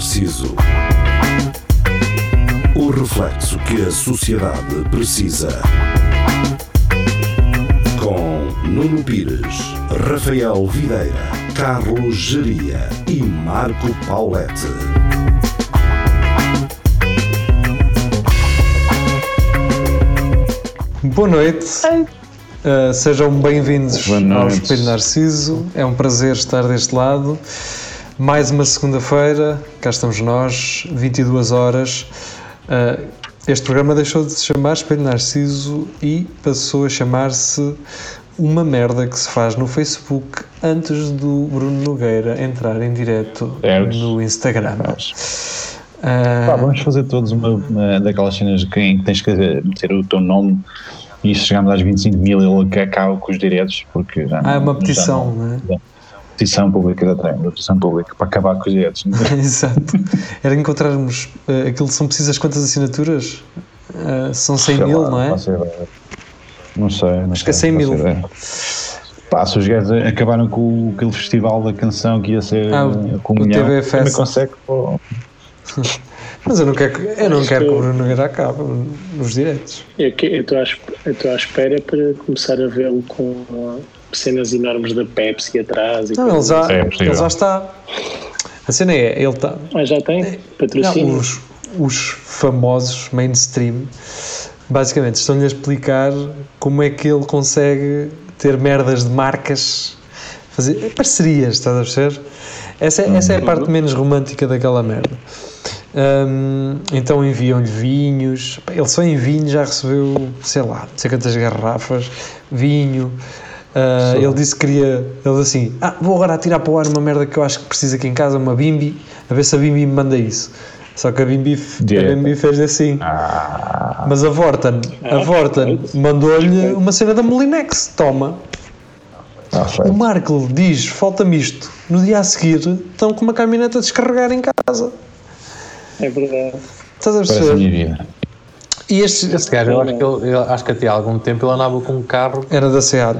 Narciso. O reflexo que a sociedade precisa. Com Nuno Pires, Rafael Videira, Carlos Geria e Marco Paulette. Boa noite. Uh, sejam bem-vindos ao. Espelho Narciso. É um prazer estar deste lado. Mais uma segunda-feira, cá estamos nós, 22 horas. Uh, este programa deixou de se chamar Espelho Narciso e passou a chamar-se Uma Merda que se faz no Facebook antes do Bruno Nogueira entrar em direto no Instagram. Pá, Uh, vamos fazer todos uma, uma daquelas cenas que tens que meter o teu nome e se chegarmos às 25 mil ele acaba com os direitos porque já ah, é uma já petição, não é? Petição pública exatamente, uma petição pública para acabar com os direitos Exato. Era encontrarmos uh, aquilo que são precisas quantas assinaturas? Uh, são 100 Sei mil, lá, não é? ideia. não sei não Acho que é sei, 100 não mil. Pá, se os gajos acabaram com aquele festival da canção que ia ser Ah, eh, o- com o milhão, TVFS. também consegue pô, Mas eu não quero que, eu não quero que o Bruno Nogueira acabe nos diretos. Eu estou à, espera para começar a vê-lo com cenas enormes da Pepsi atrás. E Não, ele já, assim. É ele já está. A cena é, ele está. Ah, já tem? Patrocínio? Não, os, os famosos mainstream basicamente estão-lhe a explicar como é que ele consegue ter merdas de marcas, fazer parcerias, estás a perceber? Essa é, essa é a parte menos romântica daquela merda. Hum, então enviam-lhe vinhos. Ele só em vinho já recebeu, sei lá, não sei quantas garrafas, vinho. Ah, ele disse que queria. Ele assim: Ah, vou agora atirar para o ar uma merda que eu acho que preciso aqui em casa, uma bimbi, a ver se a bimbi me manda isso. Só que a bimbi, a bimbi fez assim. ah, Mas a Vorten, a Vorten mandou-lhe uma cena da Molinex. Toma. ah, O. Marco diz: falta-me isto. No dia a seguir, estão com uma caminhonete a descarregar em casa. É verdade. Estás a parece a perceber? E este Esse gajo, eu acho que, ele, eu acho que até há algum tempo ele andava com um carro. era da SEAT.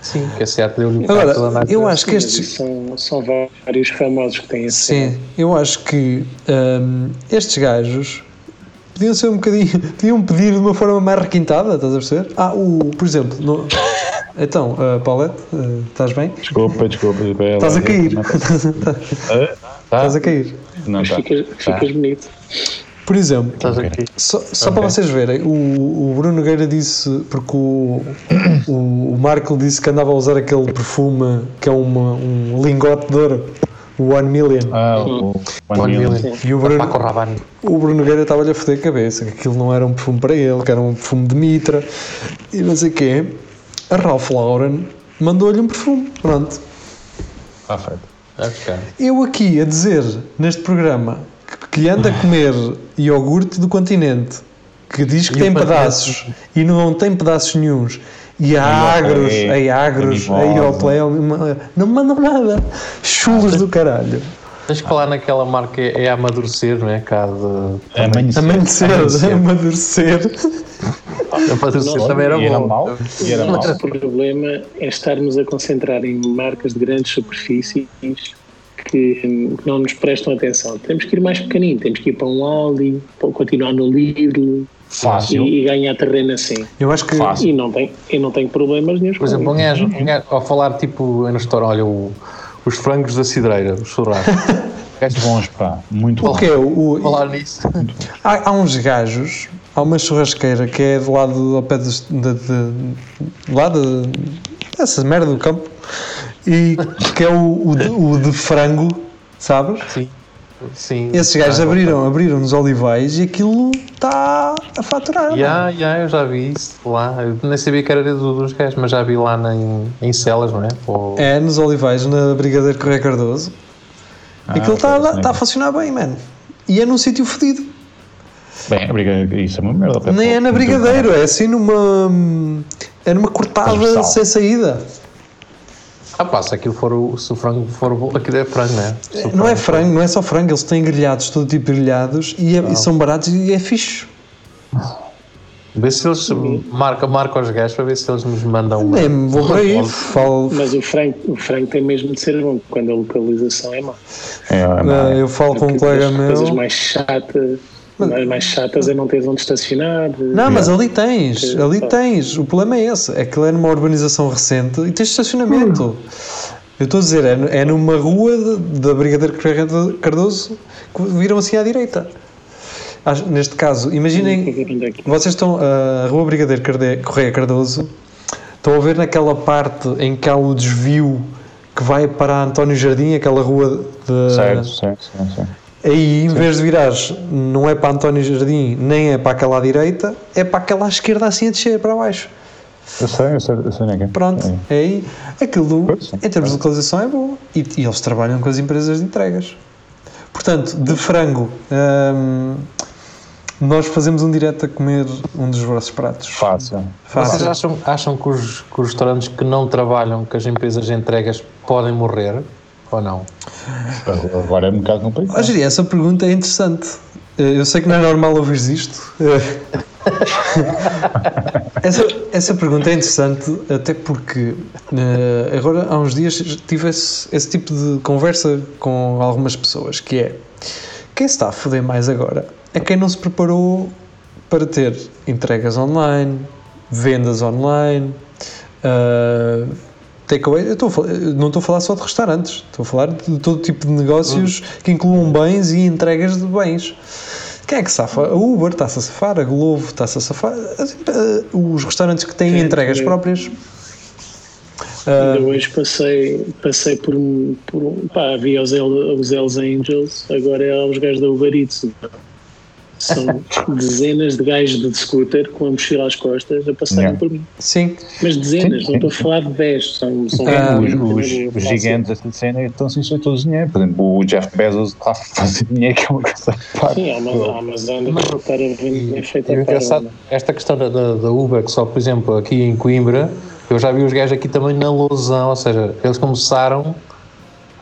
Sim, que a Seat deu-lhe um Agora, eu acho que estes. São, são vários famosos que têm esse Sim, eu acho que hum, estes gajos podiam ser um bocadinho. podiam pedir de uma forma mais requintada, estás a perceber? Ah, o, por exemplo. no- então, uh, Paulette, uh, estás bem? desculpa, desculpa Estás a cair. Estás a cair. não está ficas, ficas bonito. Por exemplo, Estás aqui. Só, só para vocês verem, o, o Bruno Nogueira disse, porque o, o, o Marco disse que andava a usar aquele perfume que é uma, um lingote de ouro, o One Million. ah, o One One Million. Million. E o Bruno, o Bruno Nogueira estava-lhe a foder a cabeça, que aquilo não era um perfume para ele, que era um perfume de Mitra e não sei o quê. A Ralph Lauren mandou-lhe um perfume. Pronto. Está feito. Eu aqui a dizer neste programa que- anda a comer iogurte do continente, que diz que E tem o pedaços e não tem pedaços nenhuns, e a agros, a agros, a. Ioplay, não me mandam nada. Chulos do caralho. Tens que falar naquela marca é amadurecer, não é? Cá de. Amanhecer. Amanhecer, amadurecer. Amadurecer também era era bom. mau? E era O mau? nosso problema é estarmos a concentrar em marcas de grandes superfícies que, que não nos prestam atenção. Temos que ir mais pequenino, temos que ir para um Aldi, para continuar no Lidl Fácil. e, e ganhar terreno assim. Eu acho que Fácil. E não tem, e não tenho problemas nenhum Por exemplo, ao falar tipo no restaurante, olha, o- os frangos da cidreira, os churrascos. Gajos bons, pá. Muito o bons. que é o, o- falar nisso. há, há uns gajos, há uma churrasqueira que é do lado ao pé dos- de, de, lá de essa merda do campo e que é o, o, de, o de frango, sabes? Sim. Sim. Esses gajos Ah, abriram, abriram nos olivais e aquilo está a faturar. Já, já, eu já vi isso lá. Eu nem sabia que era do- dos gajos, mas já vi lá na- em, em celas, não é? Ou- É, nos olivais, na Brigadeiro Correia Cardoso. Ah, aquilo está ok, está a funcionar bem, mano. E é num sítio fodido. Bem, a briga, isso é uma merda. Nem é na Brigadeiro, é assim numa. É numa cortada sem saída. Ah, pá, se aquilo for o, se o frango for bom, aquilo é frango, não é? Se o Não é frango, não é só frango, eles têm grelhados, todo tipo de grelhados e, é- e são baratos e é fixe. Vê se eles marca, marca os gajos para ver se eles nos mandam uma. Nem vou por aí. Falo, Mas o frango, o frango tem mesmo de ser bom quando a localização é má. É, eh, eu falo com um colega as meu. coisas mais chatas, as mais chatas é não teres onde estacionar. Não, mas ali tens, ali tens. O problema é esse: é que ele é numa urbanização recente e tens estacionamento. Eu estou a dizer, é, é numa rua da Brigadeiro Cardoso que viram assim à direita. Neste caso, imaginem, Onde é que- vocês estão a Rua Brigadeiro Correia Cardoso, estão a ver naquela parte em que há o desvio que vai para António Jardim, aquela rua de. certo, certo, certo, certo. Aí, em vez de virares, não é para António Jardim, nem é para aquela à direita, é para aquela à esquerda assim a descer para baixo. Eu sei, eu sei, eu sei onde é. Pronto, É. é aí. Aquilo, Pois, em termos de localização, é bom. E, e eles trabalham com as empresas de entregas. Portanto, de frango, hum, nós fazemos um direto a comer um dos vossos pratos. Fácil. Fácil. Vocês acham, acham que, os, que os restaurantes que não trabalham, que as empresas de entregas podem morrer? Ou não? Agora é um bocado complicado. Ah, Jiri, essa pergunta é interessante. Eh, Eu sei que não é normal ouvir isto. Eh, essa, essa pergunta é interessante, até porque eh, agora há uns dias tive esse, esse tipo de conversa com algumas pessoas, que é quem se está a foder mais agora é quem não se preparou para ter entregas online, vendas online, uh, takeaway. Eu estou eu não estou a falar só de restaurantes, estou a falar de todo tipo de negócios que incluam bens e entregas de bens. Quem é que safa? A Uber está-se a safar, a Glovo está-se a safar, os restaurantes que têm Sim, entregas sim. próprias. Ainda hoje passei, passei por um. Por um pá, havia os, El- os Hells Angels, agora é os gajos da Uber Eats. São dezenas de gajos de scooter com a mochila às costas a passarem Yeah. por mim. sim, Mas dezenas, Sim, não estou a falar de 10. São, são Ah, Os, os- os gigantes desta cena estão sem encher todo o dinheiro. Por exemplo, o Jeff Bezos está a fazer dinheiro, que é uma coisa. pá, Sim, Mas- que estar a vender é feita a engraçado, para. esta questão da, da da Uber, que só, por exemplo, aqui em Coimbra, eu já vi os gajos aqui também na Lousão, ou seja, eles começaram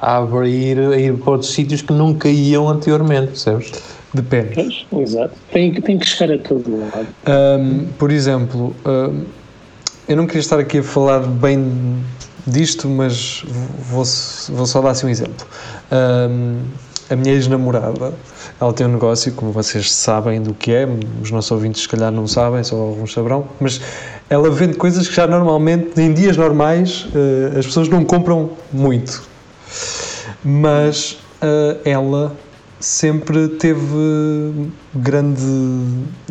a abrir, a ir para outros sítios que nunca iam anteriormente, percebes? Depende. Pois, exato. Tem, que- tem que chegar a todo lado. Um, por exemplo, um, eu não queria estar aqui a falar bem disto, mas vou, vou só dar assim um exemplo. Um, a minha ex-namorada, ela tem um negócio, como vocês sabem do que é, os nossos ouvintes se calhar não sabem, só alguns saberão, mas ela vende coisas que já normalmente, em dias normais, eh, as pessoas não compram muito. Mas eh, ela sempre teve grande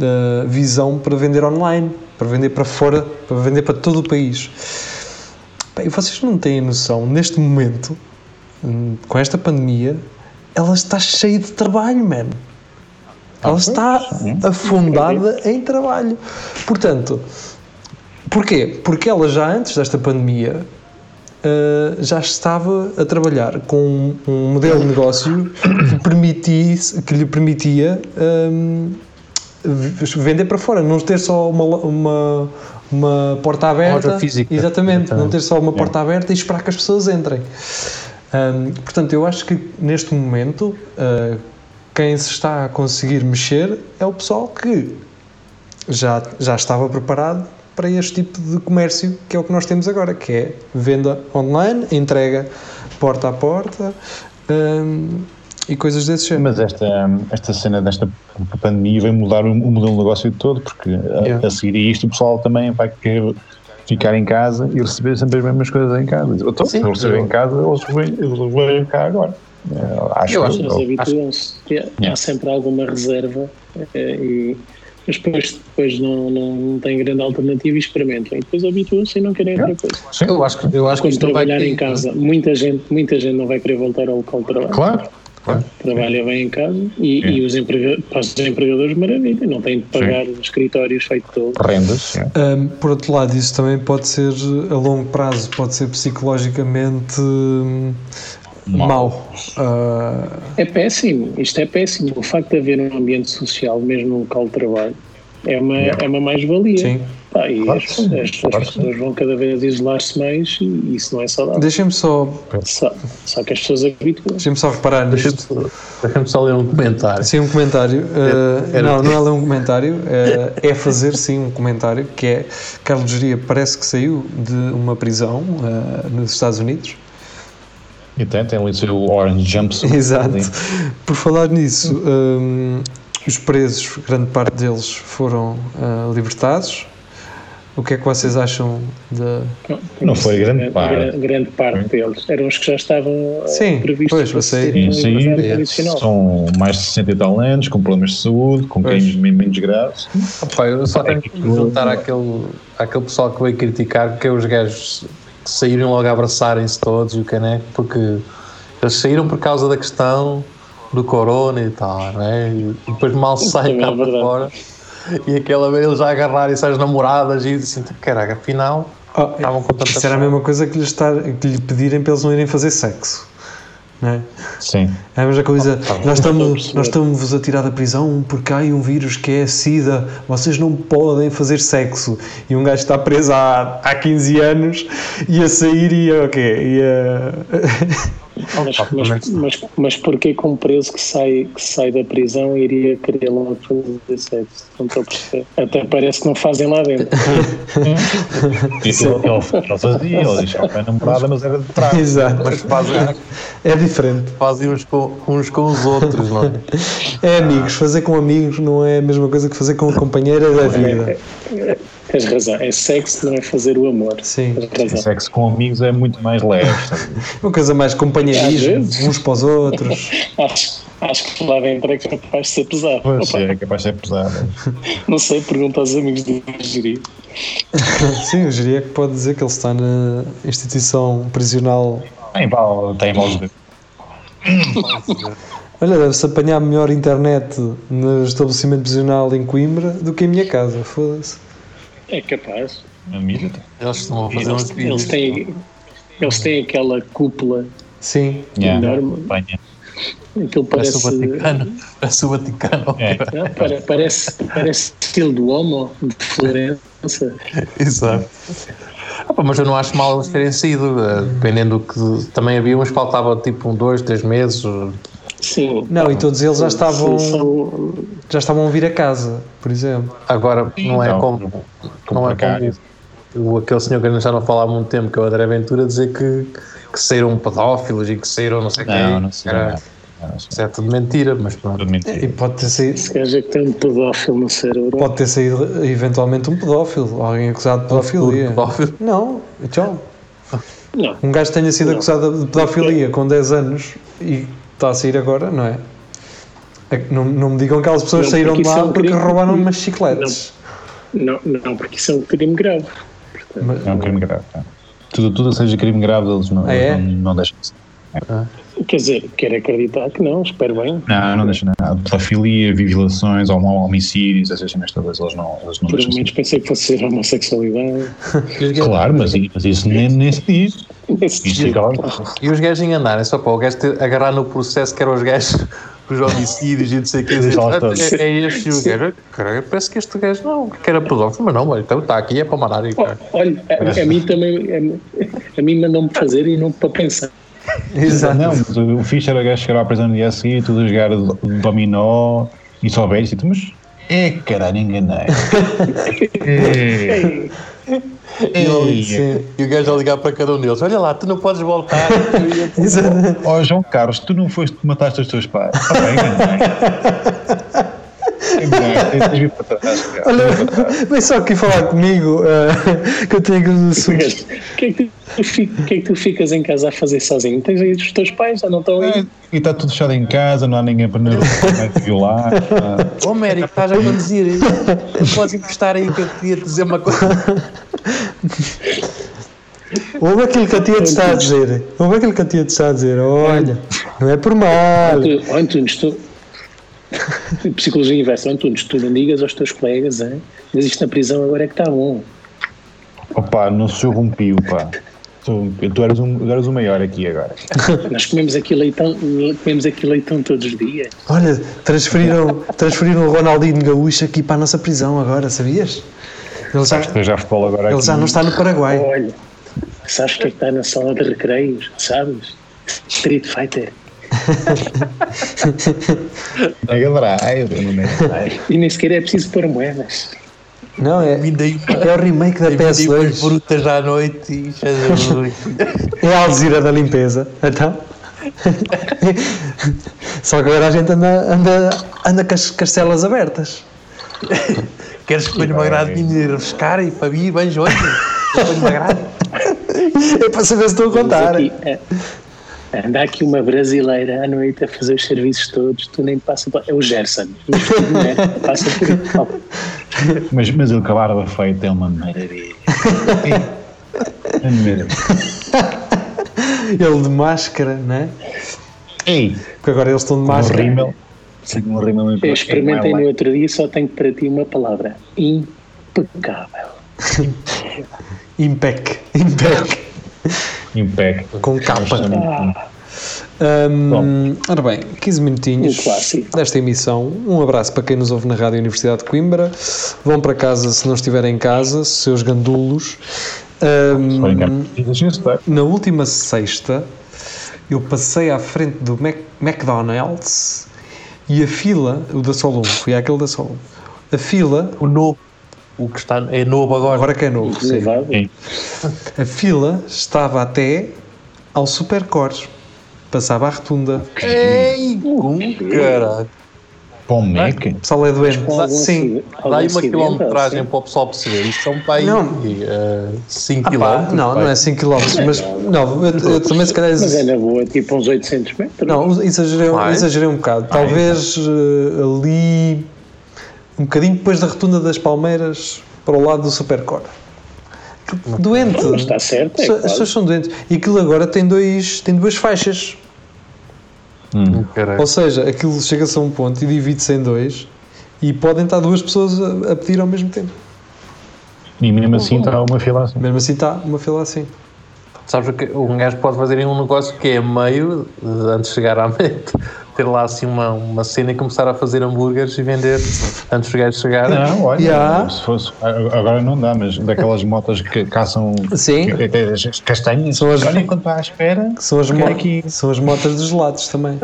eh, visão para vender online, para vender para fora, para vender para todo o país. Bem, vocês não têm noção, neste momento, hum, com esta pandemia, ela está cheia de trabalho, man. Ela está afundada em trabalho. Portanto, porquê? Porque ela já antes desta pandemia Uh, já estava a trabalhar com um, um modelo de negócio que, permitisse, que lhe permitia um, v- vender para fora, não ter só uma, uma, uma porta aberta. loja física. Exatamente, não ter só uma porta aberta e esperar que as pessoas entrem. Um, portanto, eu acho que neste momento uh, quem se está a conseguir mexer é o pessoal que já, já estava preparado para este tipo de comércio que é o que nós temos agora, que é venda online, entrega porta a porta hum, e coisas desse género. Mas esta, esta cena desta pandemia vai mudar o, o modelo de negócio todo, porque a, Yeah. a seguir a isto o pessoal também vai querer ficar em casa e receber sempre as mesmas coisas em casa. Então, Sim, se eu receber eu- em casa, eles vêm, eles vêm cá agora. Eh, acho Eu que- acho- Eles eu- habituam-se. Há Yeah. sempre alguma reserva eh, e mas depois, depois não, não, não têm grande alternativa e experimentam. E depois habituam-se e não querem outra coisa. Sim, Eu acho que, eu acho que Quando vai trabalhar em casa, muita gente, muita gente não vai querer voltar ao local de trabalho. claro. claro. Trabalha bem em casa e, e os emprega- para os empregadores, maravilha, não têm de pagar escritórios feitos todos. Rendas. sim. Hum, por outro lado, isso também pode ser a longo prazo, pode ser psicologicamente mau. Ah, É péssimo, isto é péssimo. O facto de haver um ambiente social, mesmo no local de trabalho, é uma, é uma mais-valia. Sim. Pá, e Claro as, sim, as- as claro pessoas vão cada vez isolar-se mais e isso não é saudável. Deixem-me só, Só, só que as pessoas habituam. deixem só reparar Deixa-me nisto. só, ler um comentário. Sim, um comentário. Uh, Era- não, não é ler um comentário, uh, é fazer sim um comentário que é Carlos Geria parece que saiu de uma prisão uh, nos Estados Unidos. E tem, tem ali o seu Orange Jumpsuit. Exato. ali. Por falar nisso, um, os presos, grande parte deles foram uh, libertados. O que é que vocês acham da. Não foi grande parte. Grande, grande parte deles. Eram os que já estavam eh, Sim, previstos pois, para Sim, sim, é. São mais de 60 e tal anos, com problemas de saúde, com Pois. crimes menos graves. Opa, eu só tenho que me juntar àquele, àquele pessoal que veio criticar, que é os gajos saíram logo a abraçarem-se todos e o caneco, porque eles saíram por causa da questão do corona e tal, não é? E depois mal se sai Também é cá para fora e aquela vez eles já agarrarem-se às namoradas e assim, caraca, afinal Oh, estavam com tanta isso era a mesma coisa que lhe, estar, que lhe pedirem para eles não irem fazer sexo. Não é? Sim. É a mesma coisa, tá bom. nós estamos, nós estamos a tirar da prisão porque há aí um vírus que é a SIDA, vocês não podem fazer sexo. E um gajo está preso há, há 15 anos e a sair e a, o quê? E a... Mas, mas, mas- mas, porquê que um preso que sai, que sai da prisão iria querer logo fazer sexo? Não estou a perceber. Até parece que não fazem lá dentro. Ele, ele, ele fazia, ele deixava a namorada, mas era de trás. Exato. mas fazem, É diferente. fazem uns, com, uns com os outros, não é? É amigos, fazer com amigos não é a mesma coisa que fazer com a companheira da vida. Tens razão, é sexo, não é fazer o amor. Sim. Sexo com amigos é muito mais leve. Uma coisa mais companheirismo, uns para os outros. Acho, acho que lá dentro é capaz de ser pesado. Pois Opa, é, capaz de ser pesado. Não sei, pergunta aos amigos do Giri. Sim, eu diria que pode dizer que ele está na instituição prisional. Tem mal, tem mal de Olha, deve-se apanhar melhor internet no estabelecimento prisional em Coimbra do que em minha casa, foda-se. É capaz. amigo. Eles estão a fazer Eles, eles, têm, eles têm aquela cúpula, Sim, Yeah, Enorme. apanha. aquilo Parece parece. o Vaticano. Parece o Vaticano. É. Não, pare- parece, parece estilo do Homo de Florença. Exato. Ah, pá, mas eu não acho mal eles terem saído, eh, dependendo do que. Também havia uns que faltava tipo um, dois, três meses. Sim. não, e todos eles já estavam, São- já estavam a vir a casa, por exemplo. Agora, não é Não, como. como Não é como o, aquele senhor que a gente já não fala há muito tempo, que é o André Ventura, dizer que, que saíram pedófilos e que saíram não sei quem. Não, não sei. Era-. Isso é tudo mentira, mas pronto. Mentira. E pode ter saído, gajo é que tem um pedófilo no cérebro. pode ter saído eventualmente um pedófilo, alguém acusado de pedofilia. Pedófilo. Não, então, Não, um gajo que tenha sido Não. acusado de pedofilia com 10 anos e está a sair agora, não é? É Não, não me digam que aquelas pessoas Não, saíram de porque isso lá é um porque crime. roubaram umas chicletes. não, não, porque isso é um crime grave. Portanto, Mas- É um crime grave. tá. Tudo, tudo seja crime grave, eles não, Ah, é? não, não deixam. de ser. Quer dizer, quero acreditar que não, espero bem. Não, não deixam nada. Pedofilia, violações, homicídios, essas cenas todas, eles não, eles não Por deixam. pensei que fosse ser homossexualidade. Claro, mas, mas isso nem, nem se diz. Isto é claro. E os gajos enganarem, só para o gajo ter, agarrar no processo que eram os gajos os homicídios e não sei o que. Deixa todos. É, é este e o gajo. Caralho, parece que este gajo não, que era pedófilo, mas não, olha, então está aqui, é para mandar e Oh, cara. olha, a, a mim também, a, a mim mandam-me fazer e não para pensar. Exato. Não, mas o fixe era o gajo chegar à prisão no dia a seguir, tudo a jogar dominó e só velho, e tu, mas é caralho, enganei. é, Ele- sim. E o gajo a ligar para cada um deles: Olha lá, tu não podes voltar. Ó João Carlos, tu não foste que mataste os teus pais. Ok, enganei. Enganei, Olha, vem só aqui falar comigo eh, que eu tenho assuntos. O que, é que que é que tu ficas em casa a fazer sozinho? Tens aí os teus pais, já não estão É, aí? E está tudo fechado em casa, não há ninguém para nos violar. Ô Américo, estás a conduzir aí? Podes encostar aí que eu queria te dizer uma coisa. Ouve aquilo que a tia te está a dizer. Ouve aquilo que a tia te está a dizer. Olha, não é por mal. Tu, Antunes, tu. Psicologia inversa, Antunes, tu não digas aos teus colegas, hein? mas isto na prisão agora é que está bom. Opa, não se pio, pá. Tu, tu eras, um, tu eras o maior aqui agora. Nós comemos aqui leitão, comemos aqui leitão todos os dias. Olha, transferiram, transferiram o Ronaldinho Gaúcho aqui para a nossa prisão agora, sabias? Ele já, já futebol agora ele aqui. já não está no Paraguai. Olha, sabes é que está na sala de recreios? Sabes? Street Fighter. Mega Drive, não Mega Drive. E nem sequer é preciso pôr moedas. Não, é, é o remake da vendei umas PS2. brutas à noite e Jesus. É a Alzira da limpeza. Então. Só que agora a gente anda, anda, anda com as, com as celas abertas. Queres que ponha uma grade de refrescar e para mim, bem hoje? Ponho uma grade. É para saber se estou a contar. Aqui, é, anda aqui uma brasileira à noite a fazer os serviços todos, tu nem passa por... É o Gerson. Mas é? Passa por Mas, mas ele com a barba feita é uma maravilha. É maravilha. Ele de máscara, não é? Ei, Porque agora eles estão de um máscara. rímel. Sei que um rímel me Eu experimentei no outro dia, só tenho para ti uma palavra. Impecável. Impec. Impec. Impec. Com capa. Ah, Hum, ora bem, 15 minutinhos desta emissão. Um abraço para quem nos ouve na Rádio Universidade de Coimbra. Vão para casa se não estiverem em casa, seus gandulos. Estar. na última sexta, eu passei à frente do Mac- McDonald's e a fila, o da Solon, fui àquele da Solon. A fila, O novo. O que está é novo agora. agora que é novo, sim. Sim. a fila estava até ao Supercores. Passava à rotunda. Ei, um caralho. Para o Mac? O pessoal é doente. Algum Sim. Dá aí uma quilometragem para o pessoal perceber. Isto são para aí Não. 5 Ah, pá, km. não, não é 5 km, mas não, eu, eu também se calhar Mas é na boa, tipo uns 800 metros. não, exagerei, exagerei um bocado. Talvez eh, ali um bocadinho depois da rotunda das Palmeiras para o lado do Supercore. Doente. Mas está certo, é As quase. pessoas são doentes. E aquilo agora tem, dois, tem duas faixas. Um Caralho. Ou seja, aquilo chega-se a um ponto e divide-se em dois e podem estar duas pessoas a, a pedir ao mesmo tempo. E mesmo assim está uma fila assim. Mesmo assim está uma fila assim. Sabes o que um gajo pode fazer em um negócio que é meio, de- antes de chegar à meta, ter lá assim uma, uma cena e começar a fazer hambúrgueres e vender antes dos gajos chegarem. Não, olha, Yeah. se fosse, agora não dá, mas daquelas motas que caçam Sim. que- que- as castanhas, São as- olha enquanto está à espera, São as, mo- aqui. são as motas dos gelados também.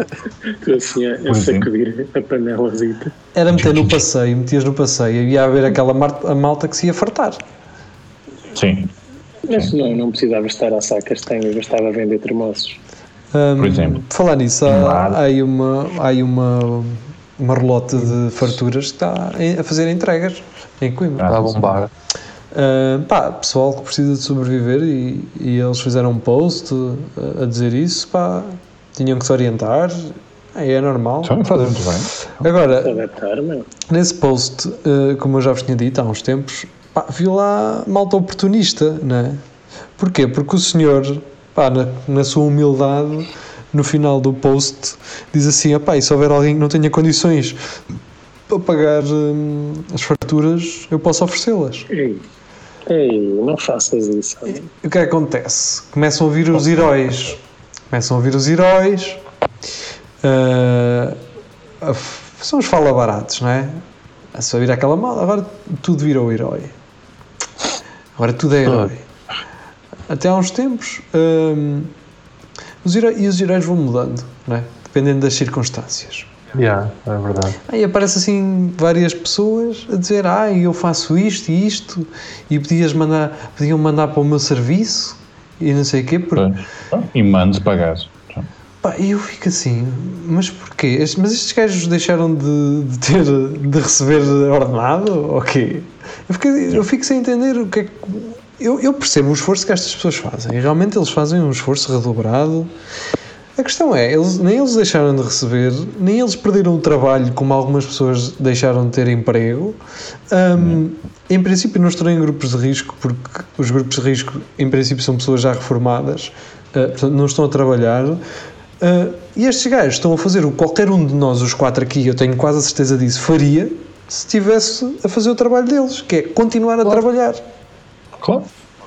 Estou assim a, a sacudir a panelazita. Era meter no passeio, metias no passeio e ia haver aquela a malta que se ia fartar. Sim, Mas não, não precisava estar a assar castanhas, bastava vender termossos. Hum, Por exemplo. falar nisso, há, há aí uma, há aí uma, uma relote de farturas que está a fazer entregas em Coimbra. Está a bombar. Ah, pá, pessoal que precisa de sobreviver e, e eles fizeram um post a, a dizer isso, pá, tinham que se orientar, aí é normal. só me fazem muito bem. Agora, Adaptar, não. nesse post, eh, como eu já vos tinha dito há uns tempos, pá, vi lá malta oportunista, não é? Porquê? Porque o senhor, pá, na, na sua humildade, no final do post, diz assim: pá, e se houver alguém que não tenha condições para pagar hum, as farturas, eu posso oferecê-las. Ei, ei, não faças isso. E o que é que acontece? Começam a ouvir os heróis. Começam a ouvir os heróis. ah, a são os fala baratos, não é? A só vir aquela mal. Agora tudo virou herói. Agora tudo é herói. Até há uns tempos. hum, os e os heróis vão mudando, não é? Dependendo das circunstâncias. Yeah, é verdade. Aí aparece assim várias pessoas a dizer ah, eu faço isto e isto e podias mandar, podiam mandar para o meu serviço e não sei o quê, porque, E mando pagar. e eu fico assim, mas porquê? Mas estes gajos deixaram de, de ter, de receber ordenado ou quê? Eu, fiquei- eu fico sem entender o que é que... Eu, eu percebo o esforço que estas pessoas fazem, realmente eles fazem um esforço redobrado, a questão é, eles, nem eles deixaram de receber, nem eles perderam o trabalho, como algumas pessoas deixaram de ter emprego. Hum, em princípio, não estarão em grupos de risco, porque os grupos de risco, em princípio, são pessoas já reformadas, uh, portanto, não estão a trabalhar. Uh, e estes gajos estão a fazer o que qualquer um de nós, os quatro aqui, eu tenho quase a certeza disso, faria se estivesse a fazer o trabalho deles, que é continuar a trabalhar. Claro,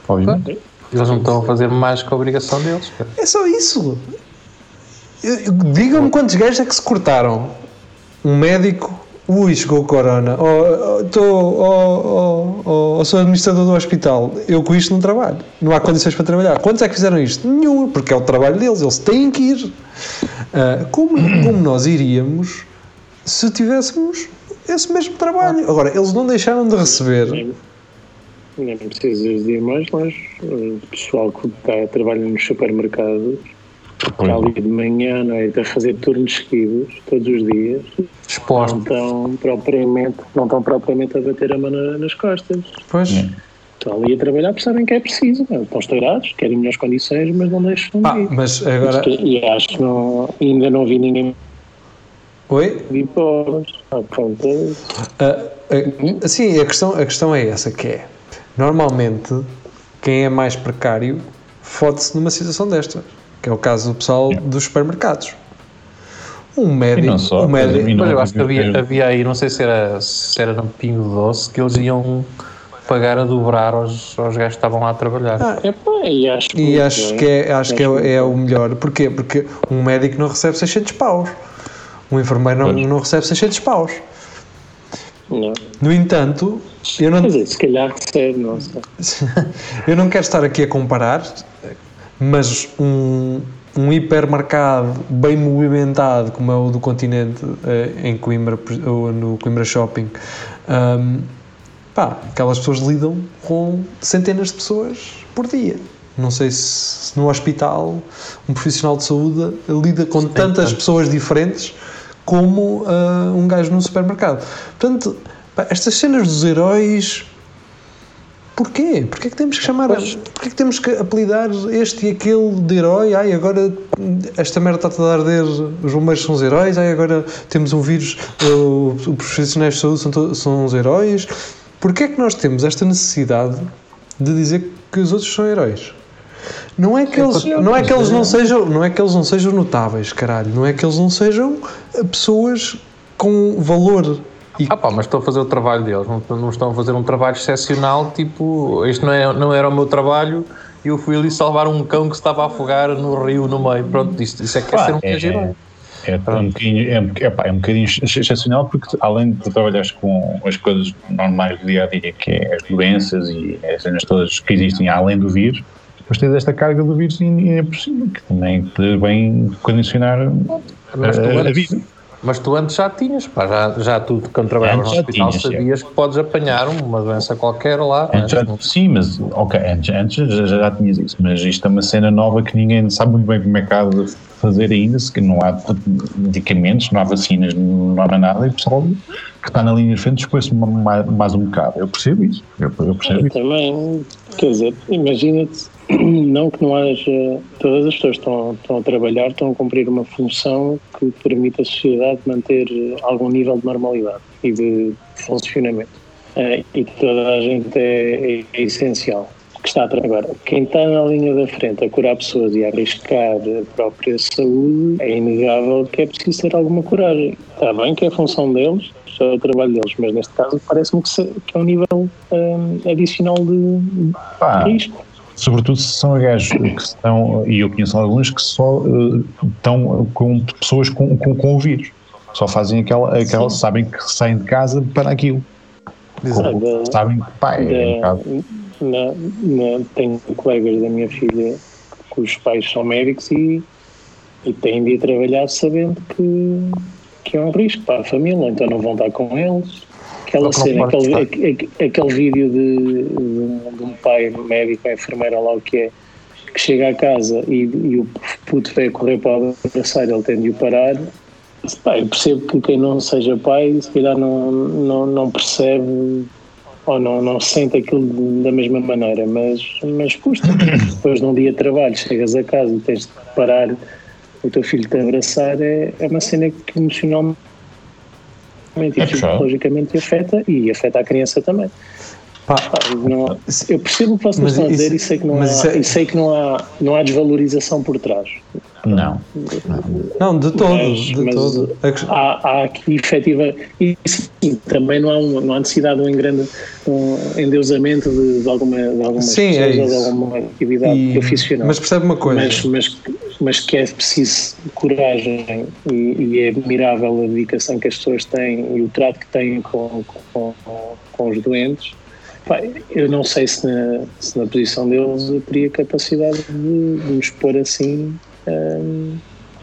obviamente. Eles não estão a fazer mais que a obrigação deles. cara. É só isso. Digam-me quantos gajos é que se cortaram. Um médico, ui, chegou o corona. Oh, oh, oh, oh, oh, sou administrador do hospital. Eu com isto não trabalho. Não há condições para trabalhar. Quantos é que fizeram isto? Nenhum, porque é o trabalho deles. Eles têm que ir. Ah, como, como nós iríamos se tivéssemos esse mesmo trabalho? Agora, eles não deixaram de receber. Nem, precisas de ir mais longe. O pessoal que está, trabalha nos supermercados está ali de manhã, não é? Está a fazer turnos seguidos todos os dias. Não Exposto. estão propriamente, não estão propriamente a bater a mão na- nas costas. Pois. Estão ali a trabalhar porque sabem que é preciso. não é? Estão estourados, querem melhores condições, mas não deixam de Ah, ir. mas agora. E acho que não, ainda não vi ninguém Oi? vir pobres. Ah. Ah, ah, sim, a questão, a questão é essa, que é, normalmente, quem é mais precário fode-se numa situação desta, que é o caso do pessoal dos supermercados. Um médico, não só, um médico, e Mas eu acho que havia, havia aí, não sei se era, se era no Pingo Doce, que eles iam pagar a dobrar aos, aos gajos que estavam lá a trabalhar. Ah, É pá, e acho, e acho que, é, acho que é, é o melhor. Porquê? Porque um médico não recebe 600 paus. Um enfermeiro não, Pois. não recebe 600 paus. Não. No entanto, eu não, dizer, se calhar recebe, não sei. Eu não quero estar aqui a comparar, mas um, um hipermercado bem movimentado, como é o do continente eh, em Coimbra, ou no Coimbra Shopping, ahm, pá, aquelas pessoas lidam com centenas de pessoas por dia. Não sei se, se no hospital um profissional de saúde lida com tantas pessoas diferentes como ah, um gajo num supermercado. Portanto, pá, estas cenas dos heróis Porquê? Porquê que temos que chamar, porquê que temos que apelidar este e aquele de herói? Ai, agora esta merda está a arder, os bombeiros são os heróis, ai, agora temos um vírus, uh, os profissionais de saúde são, são os heróis. Porquê é que nós temos esta necessidade de dizer que os outros são heróis? Não é que eles não, é que eles não sejam, não é que eles não sejam notáveis, caralho, não é que eles não sejam eh, pessoas com valor. E Ah pá, mas estão a fazer o trabalho deles, não, não estão a fazer um trabalho excepcional, tipo, este não, é, não era o meu trabalho e eu fui ali salvar um cão que se estava a afogar no rio, no meio, pronto, isso, isso é que é ser um é, é, é, um bocadinho, é, um- é, pá, é um bocadinho ex- excepcional porque além de trabalhares com as coisas normais do dia a dia, que é as doenças e as cenas todas que existem além do vírus, depois tens esta carga do vírus ainda por cima, que também te vem condicionar Mas tu, a, vida. mas tu antes já tinhas, pá, já, já tu, quando trabalhavas no hospital, tinhas, sabias que podes apanhar uma doença qualquer lá. Antes já, sim, mas ok, antes, antes já, já tinhas isso, mas isto é uma cena nova que ninguém sabe muito bem como é que há de fazer ainda, se que não há medicamentos, não há vacinas, não há nada, e o pessoal que está na linha de frente expõe-se mais, mais um bocado. Eu percebo isso, eu, eu percebo Eu isso. também, quer dizer, imagina-te, não que não haja, todas as pessoas estão, estão a trabalhar, estão a cumprir uma função que permite à sociedade manter eh, algum nível de normalidade e de funcionamento. Eh, E toda a gente é, é essencial. Que está a agora, quem está na linha da frente a curar pessoas e a arriscar a própria saúde, é inegável que é preciso ter alguma coragem. Está bem que é a função deles, é o trabalho deles, mas neste caso parece-me que, é um nível hum, adicional de Pá, risco. Sobretudo se são gajos que estão, e eu conheço alguns que só eh, estão com pessoas com, com, com o vírus. Só fazem aquela, aquela sabem que saem de casa para aquilo. Sabe, Sabem que, pá, é da- na- na- tenho colegas da minha filha cujos pais são médicos e, e têm de ir trabalhar sabendo que, que é um risco para a família, então não vão estar com eles. Aquela cena, aquele, aquele, aquele vídeo de, de, um pai médico, enfermeira lá o que é, que chega a casa e, e o puto vai correr para o abraçar, ele tem de o parar. Pá, eu percebo que quem não seja pai, se calhar não, não, não percebe ou não, não sente aquilo da mesma maneira, mas, mas custa. Depois de um dia de trabalho, chegas a casa e tens de parar o teu filho te abraçar, é, é uma cena que emocionalmente e É psicologicamente afeta e afeta a criança também. Pá, não- eu percebo o que vocês estão a dizer e sei que não, há, é- sei que não, há, não há desvalorização por trás. Não. não, de todo, Mas- de mas todo. Há, há aqui efetiva. E sim, também não há, um- não há necessidade de um grande um endeusamento de, de alguma, de algumas Sim, é pessoas ou de alguma atividade E- profissional. mas percebe uma coisa. Mas, mas, mas que é preciso coragem e, e é admirável a dedicação que as pessoas têm e o trato que têm com, com, com os doentes. Pá, eu não sei se na, se na posição deles eu teria capacidade de, de nos pôr assim hum,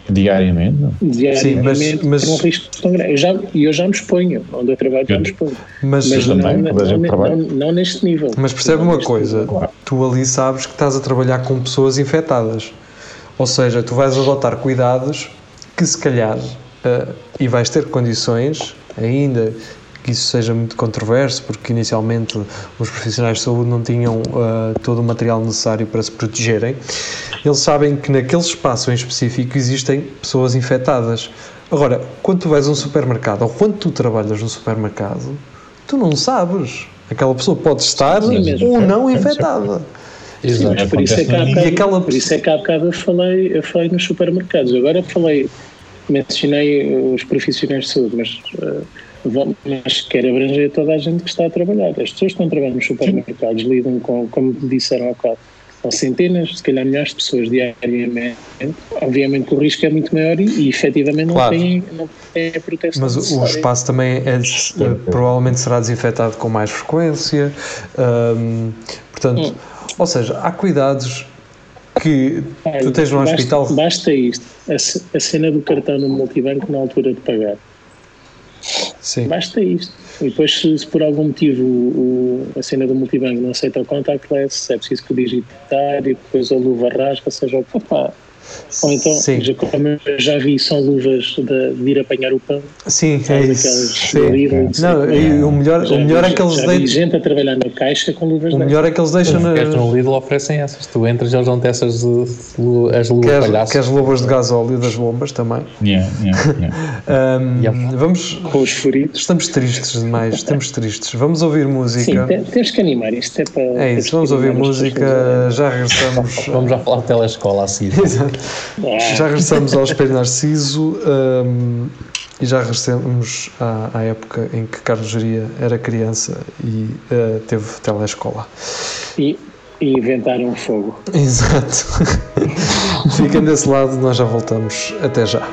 Diariamente. diariamente mas- mas- por um risco tão grande. Eu já, e eu já me exponho, onde eu trabalho já me exponho. Mas, Mas também, não, gente não, não, não neste nível. Mas percebe uma coisa, nível. tu ali sabes que estás a trabalhar com pessoas infectadas. Ou seja, tu vais adotar cuidados que se calhar, eh, e vais ter condições, ainda que isso seja muito controverso, porque inicialmente os profissionais de saúde não tinham eh, todo o material necessário para se protegerem, eles sabem que naquele espaço em específico existem pessoas infectadas. Agora, quando tu vais a um supermercado, ou quando tu trabalhas no supermercado, tu não sabes. Aquela pessoa pode estar Sim, ou não infectada. Exato. Mas por isso é que há Acontece bocado, E aquela por isso é que há bocado eu falei, eu falei nos supermercados. Agora falei, mencionei os profissionais de saúde, mas, vão- mas quer abranger toda a gente que está a trabalhar. As pessoas que estão a trabalhar nos supermercados lidam com, como disseram há bocado, com centenas, se calhar milhares de pessoas diariamente. Obviamente que o risco é muito maior e, e efetivamente não, Claro. têm, não têm a proteção Mas o- espaço também é, eh, provavelmente será desinfetado com mais frequência. hum, portanto, ou seja, há cuidados que tu tens no basta, hospital. Basta isto, a, a cena do cartão no multibanco na altura de pagar. Sim. Basta isto. E depois, se, se por algum motivo o, o- a cena do multibanco não aceita o contactless, é preciso que o digitar e depois a luva rasga, seja o for. Ou então, Sim. já, como eu já vi, são luvas de, de ir apanhar o pão. Sim, é isso. Sim. Lidl, Não, o melhor, Já o melhor vi- é que eles já vi deitam. gente a trabalhar na caixa com luvas O melhor é que eles deixam Os na. gajos no Lidl oferecem essas. Tu entras e eles dão-te essas de, de- as luvas Queres, palhaços. queres luvas de gasóleo das bombas também. Yeah, yeah, yeah. Yeah. Vamos. Com os furitos. Estamos tristes demais, estamos tristes. Vamos ouvir Sim, música. te- temos que animar. Isto é para. É isso, que vamos ouvir as música. Já regressamos. Vamos já falar de telescola assim. Ah, Já regressamos ao Espelho Narciso hum, e já regressamos à, à época em que Carlos Geria era criança e eh, teve telescola. e, e inventaram fogo. Exato. Fiquem desse lado, nós já voltamos. Até já.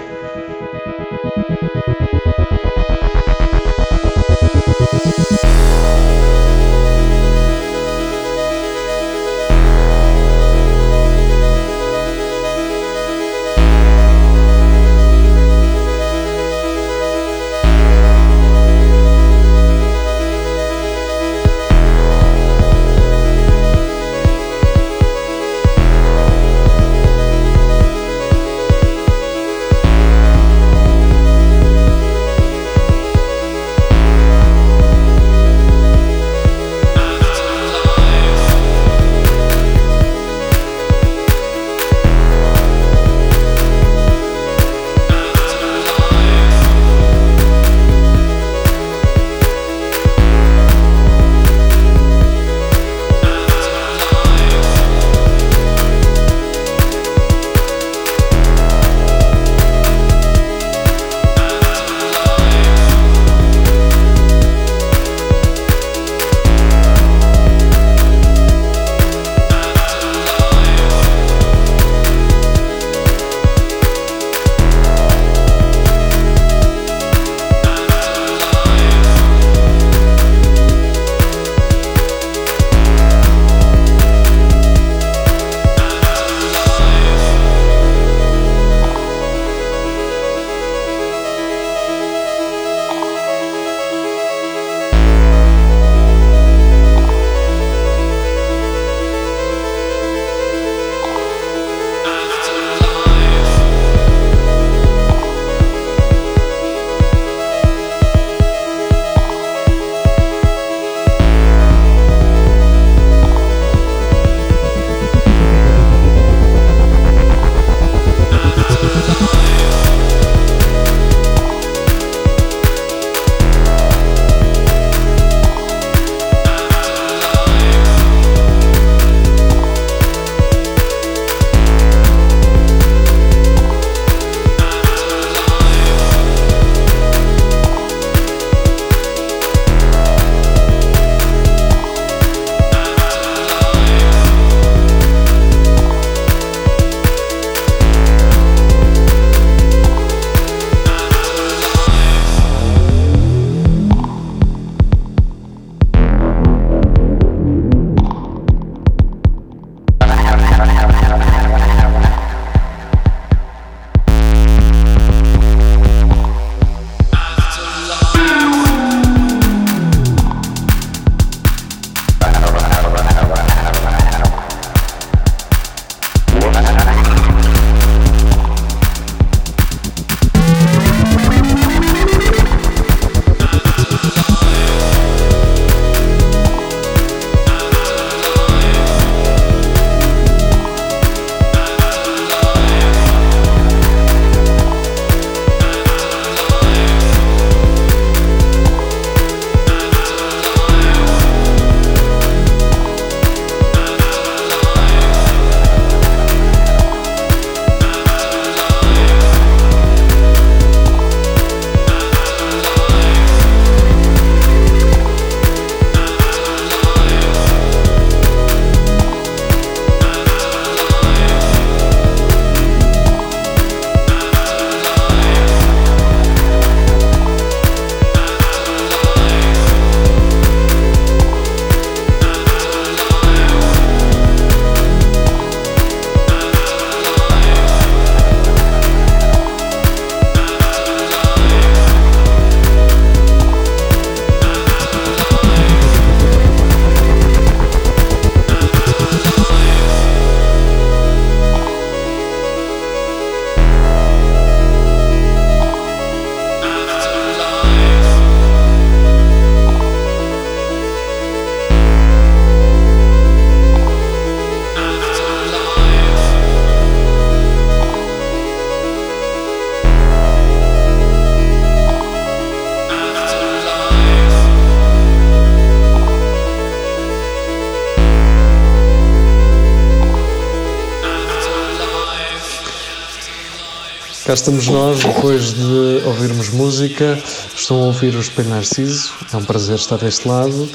Cá estamos nós depois de ouvirmos música. Estão a ouvir o Espelho Narciso, é um prazer estar deste lado.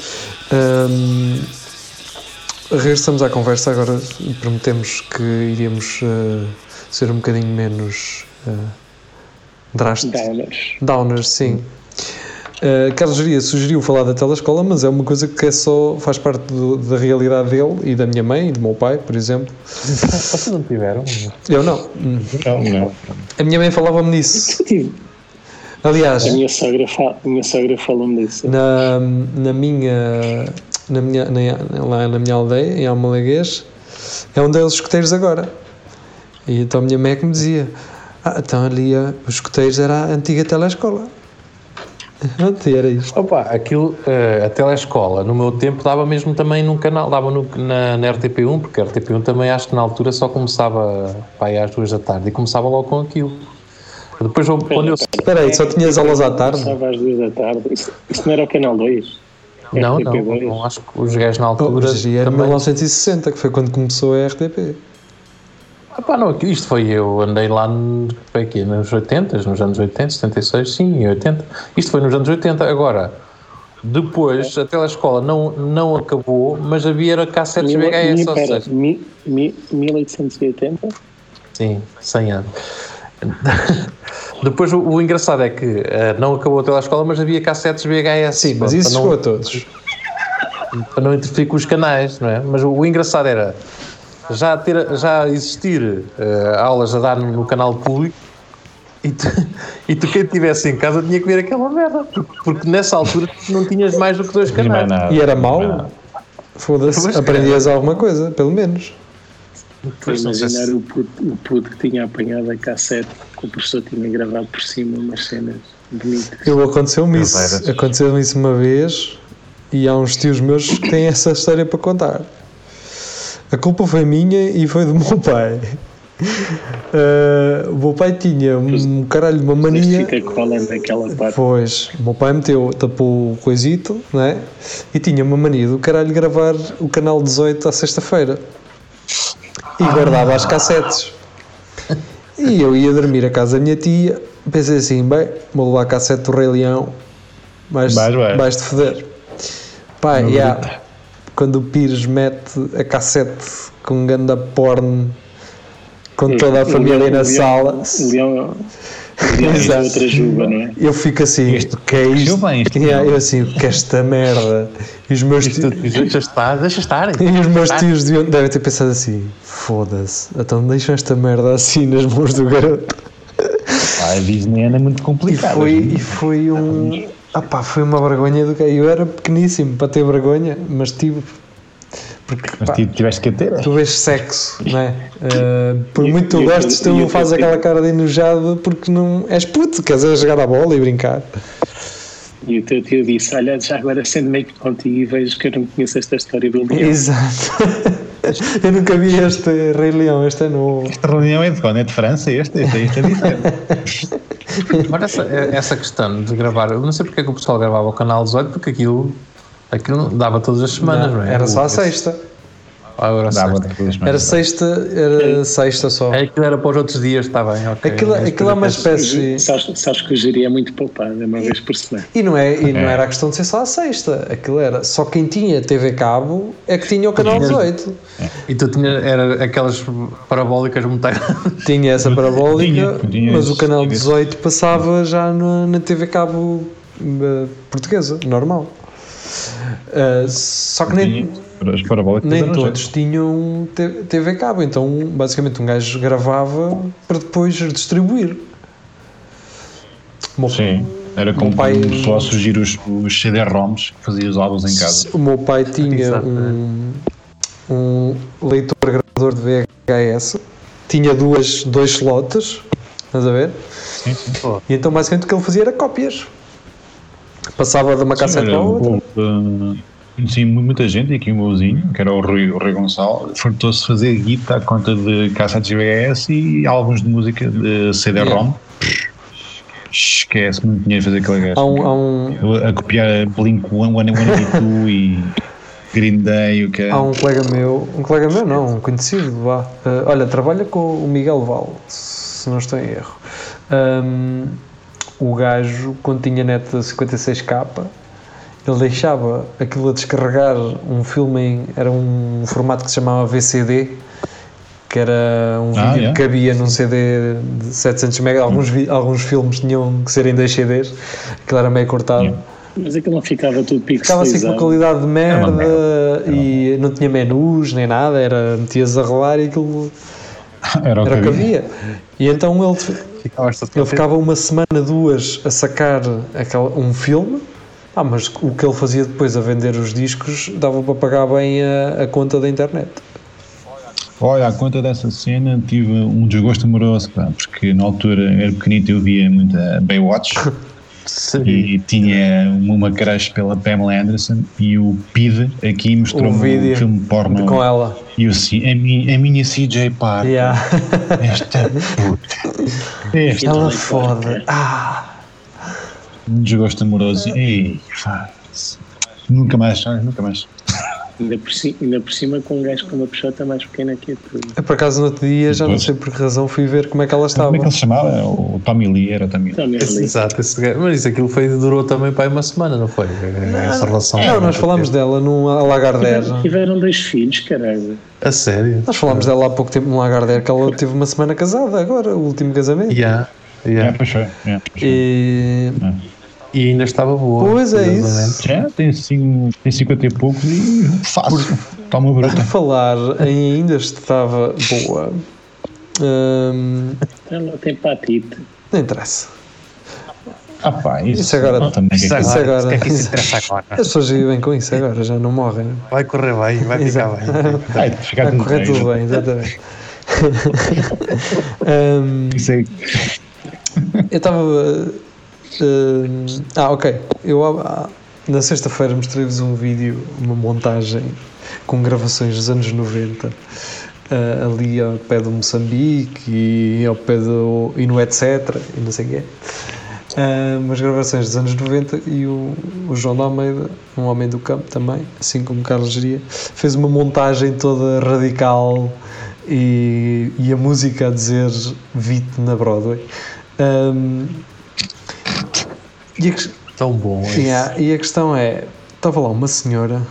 Ahm, regressamos à conversa agora. Prometemos que iríamos ah, ser um bocadinho menos uh, drásticos. Downers. Downers, sim. Uh, Carlos Geria sugeriu falar da telescola, mas é uma coisa que é só faz parte do- da realidade dele e da minha mãe e do meu pai, por exemplo. Vocês não tiveram? Eu não. Não, não. A minha mãe falava-me. Tive. Aliás, A minha sogra, fa a minha sogra falou-me disso. na, na minha na minha na, lá na minha aldeia em Almalaguês é onde é os escoteiros agora e então a minha mãe é que me dizia ah, então ali ah, os escoteiros era a antiga telescola Pronto, era isto Opa, aquilo, eh, a telescola, no meu tempo, dava mesmo também num canal, dava no, na, na RTP1, porque a RTP1 também acho que na altura só começava pá, às duas da tarde e começava logo com aquilo. Depois, quando eu. espera aí, só tinhas aulas à tarde Começava às duas da tarde. Isso, isso não era o canal 2? Não, não, RTP2? não, acho que os gajos na Oh, altura. mas era também- 1960 que foi quando começou a RTP Ah, pá, não, isto foi eu andei lá no, foi aqui, nos 80, nos anos 80, 76, sim, 80. Isto foi nos anos 80. Agora, depois a telescola não, não acabou, mas havia era cassetes Mil- VHS, mil- ou pera, seja, mi- mi- 1880? sim, 100 anos. Depois o, o engraçado é que eh, não acabou a telescola, mas havia cassetes VHS. sim, mas isso não- chegou a todos para não interferir com os canais, não é? Mas o, o engraçado era já, ter, já existir eh, aulas a dar no, canal público e tu, e tu quem estivesse em casa tinha que ver aquela merda, porque, porque nessa altura tu não tinhas mais do que dois canais. nada. e era mau foda-se, aprendias alguma coisa pelo menos Pois, não sei se- imaginar o puto, o puto que tinha apanhado a cassete que o professor tinha gravado por cima umas cenas bonitas. Eu aconteceu-me isso. Aconteceu-me isso uma vez e há uns tios meus que têm essa história para contar. A culpa foi minha e foi do meu pai. Eh, o meu pai tinha um caralho de uma mania. fica cola naquela parte. Pois, o meu pai meteu, tapou o coisito, né? E tinha uma mania do caralho gravar o canal 18 à sexta-feira. E guardava as cassetes. E eu ia dormir à casa da minha tia, pensei assim, bem, vou levar a cassete do Rei Leão, vais, Vais, vai. vais te foder. Pai, yeah, quando o Pires mete a cassete com um ganda porn com toda a O família leão- na leão- sala, O leão, leão é Exato. outra juba, não é? eu fico assim, Isto- que é isto? bem, isto Yeah, eu assim, o que é esta merda? E os meus Isto, tios, deixa estar, deixa estar. e os meus tios deviam- devem ter pensado assim: foda-se, então deixam esta merda assim nas mãos do garoto. Ah, a Disney é muito E complicada. foi, e foi um. Ah pá, foi uma vergonha do que eu era pequeníssimo para ter vergonha, mas tive. Porque Mas pá, ti- tiveste que ter. tu vês sexo, não é? Ah, por E- muito que tu gostes, tu e- fazes aquela cara de enojado porque não és puto, queres é jogar a bola e brincar. E o teu tio disse: Olha, já agora sendo meio que contigo e vejo que eu não conheço esta história do leão. Exato. eu nunca vi este Rei Leão, este é novo. Esta reunião é de quando? É de França? Este, este, este é diferente. Agora essa, essa questão de gravar, eu não sei porque é que o pessoal gravava o canal 18, porque aquilo, aquilo dava todas as semanas, não, é? Era só a sexta. Ah, era Dava sexta. Era sexta, era sexta só. É, aquilo era para os outros dias, está bem, ok. Aquilo, aquilo é uma espécie. Sabes, sabes que o Jiri é muito poupado, é uma vez por semana. E não, é, e não É. era a questão de ser só a sexta. Aquilo era só quem tinha TV Cabo é que tinha o canal 18. E tu tinhas, era aquelas parabólicas muito. Tinha essa parabólica, Tinha, tinha mas o canal tinha esse. 18 passava já na, na TV Cabo eh, portuguesa, normal. Eh, só que nem, nem todos tinham TV Cabo, então basicamente um gajo gravava para depois distribuir. Meu- Sim, era como pai- só a surgir os, os CD-ROMs que fazia os álbuns em casa. O meu pai tinha Exato, um, um leitor gravador de VHS, tinha duas, dois slots, estás a ver? Sim, sim. E então basicamente o que ele fazia era cópias. Passava de uma cassete para outra. Uh, Conheci mu- muita gente e aqui o meu vizinho, que era o Rui, o Rui Gonçalves, fartou-se fazer guita à conta de cassetes VHS e álbuns de música de CD-ROM. Esquece muito dinheiro fazer aquele gajo. Um, um, A copiar Blink 182 e Green Day, o que é. há um colega meu, um colega meu não, um conhecido, vá. Eh, olha, trabalha com o Miguel Val, se não estou em erro. hum, o gajo, quando tinha net da 56k, ele deixava aquilo a descarregar um filme em. Era um formato que se chamava VCD, que era um Ah, vídeo yeah. que cabia num CD de 700 MB. Alguns, vi- alguns filmes tinham que ser em dois CDs, aquilo era meio cortado. Yeah. Mas aquilo não ficava tudo Ficava assim com uma pixelizado. qualidade de merda merda. e não tinha menus nem nada, era metias a rolar e aquilo Era o era que que havia. E então ele, Ficavas todo ele ficava uma semana, duas a sacar aquela, um filme, ah, mas o que ele fazia depois a vender os discos dava para pagar bem a, a conta da internet. Olha, à conta dessa cena tive um desgosto amoroso, pá, porque na altura era pequenito eu via muita Baywatch Sim. e tinha uma crush pela Pamela Anderson e o PID aqui O vídeo um filme porno com ela. e eu assim, a minha, a minha CJ Parker, Yeah. esta puta, esta, ela foda. Ah, um desgosto amoroso, ei, nunca mais, nunca mais. Ainda por, ci- ainda por cima com um gajo com uma peixota mais pequena que a tua. eu por acaso no outro dia, já não sei por que razão, fui ver como é que ela estava. Como é que ele se chamava? O Tommy Lee, era o Tommy Lee. Também ali. Exato, esse gajo. mas isso aquilo foi, durou também para aí uma semana, não foi? Essa relação. Não, nós falámos dela num Lagardère. Tiveram dois filhos, caralho. A sério? Nós falámos dela há pouco tempo no Lagardère, que ela teve uma semana casada agora, o último casamento. Yeah, É, yeah. pois foi. É, pois foi. E ainda estava boa. Pois é curiosamente. Já tem, cinco, tem 50 e poucos e fácil. Toma bruta. falar em ainda estava boa, hum, Ela tem patite. não interessa. Ah pá, isso, Isso agora- não, também Isso é Isso agora- é que isso interessa agora? As pessoas vivem com isso agora, já não morrem. Vai correr bem, vai ficar Exato. bem. Vai ficar Vai tudo correr bem, tudo bem, exatamente. Hum, Isso é- eu estava. Hum, ah, ok. Eu ah, na sexta-feira mostrei-vos um vídeo, uma montagem com gravações dos anos 90. ah, ali ao pé do Moçambique e ao pé do. e no etc. e não sei o quê. Ah, umas gravações dos anos 90 e o, o João de Almeida, um homem do campo também, assim como Carlos Geria, fez uma montagem toda radical e, e a música a dizer Vite na Broadway. Ahm, e, a, Tão bom. yeah, e a questão é: estava lá uma senhora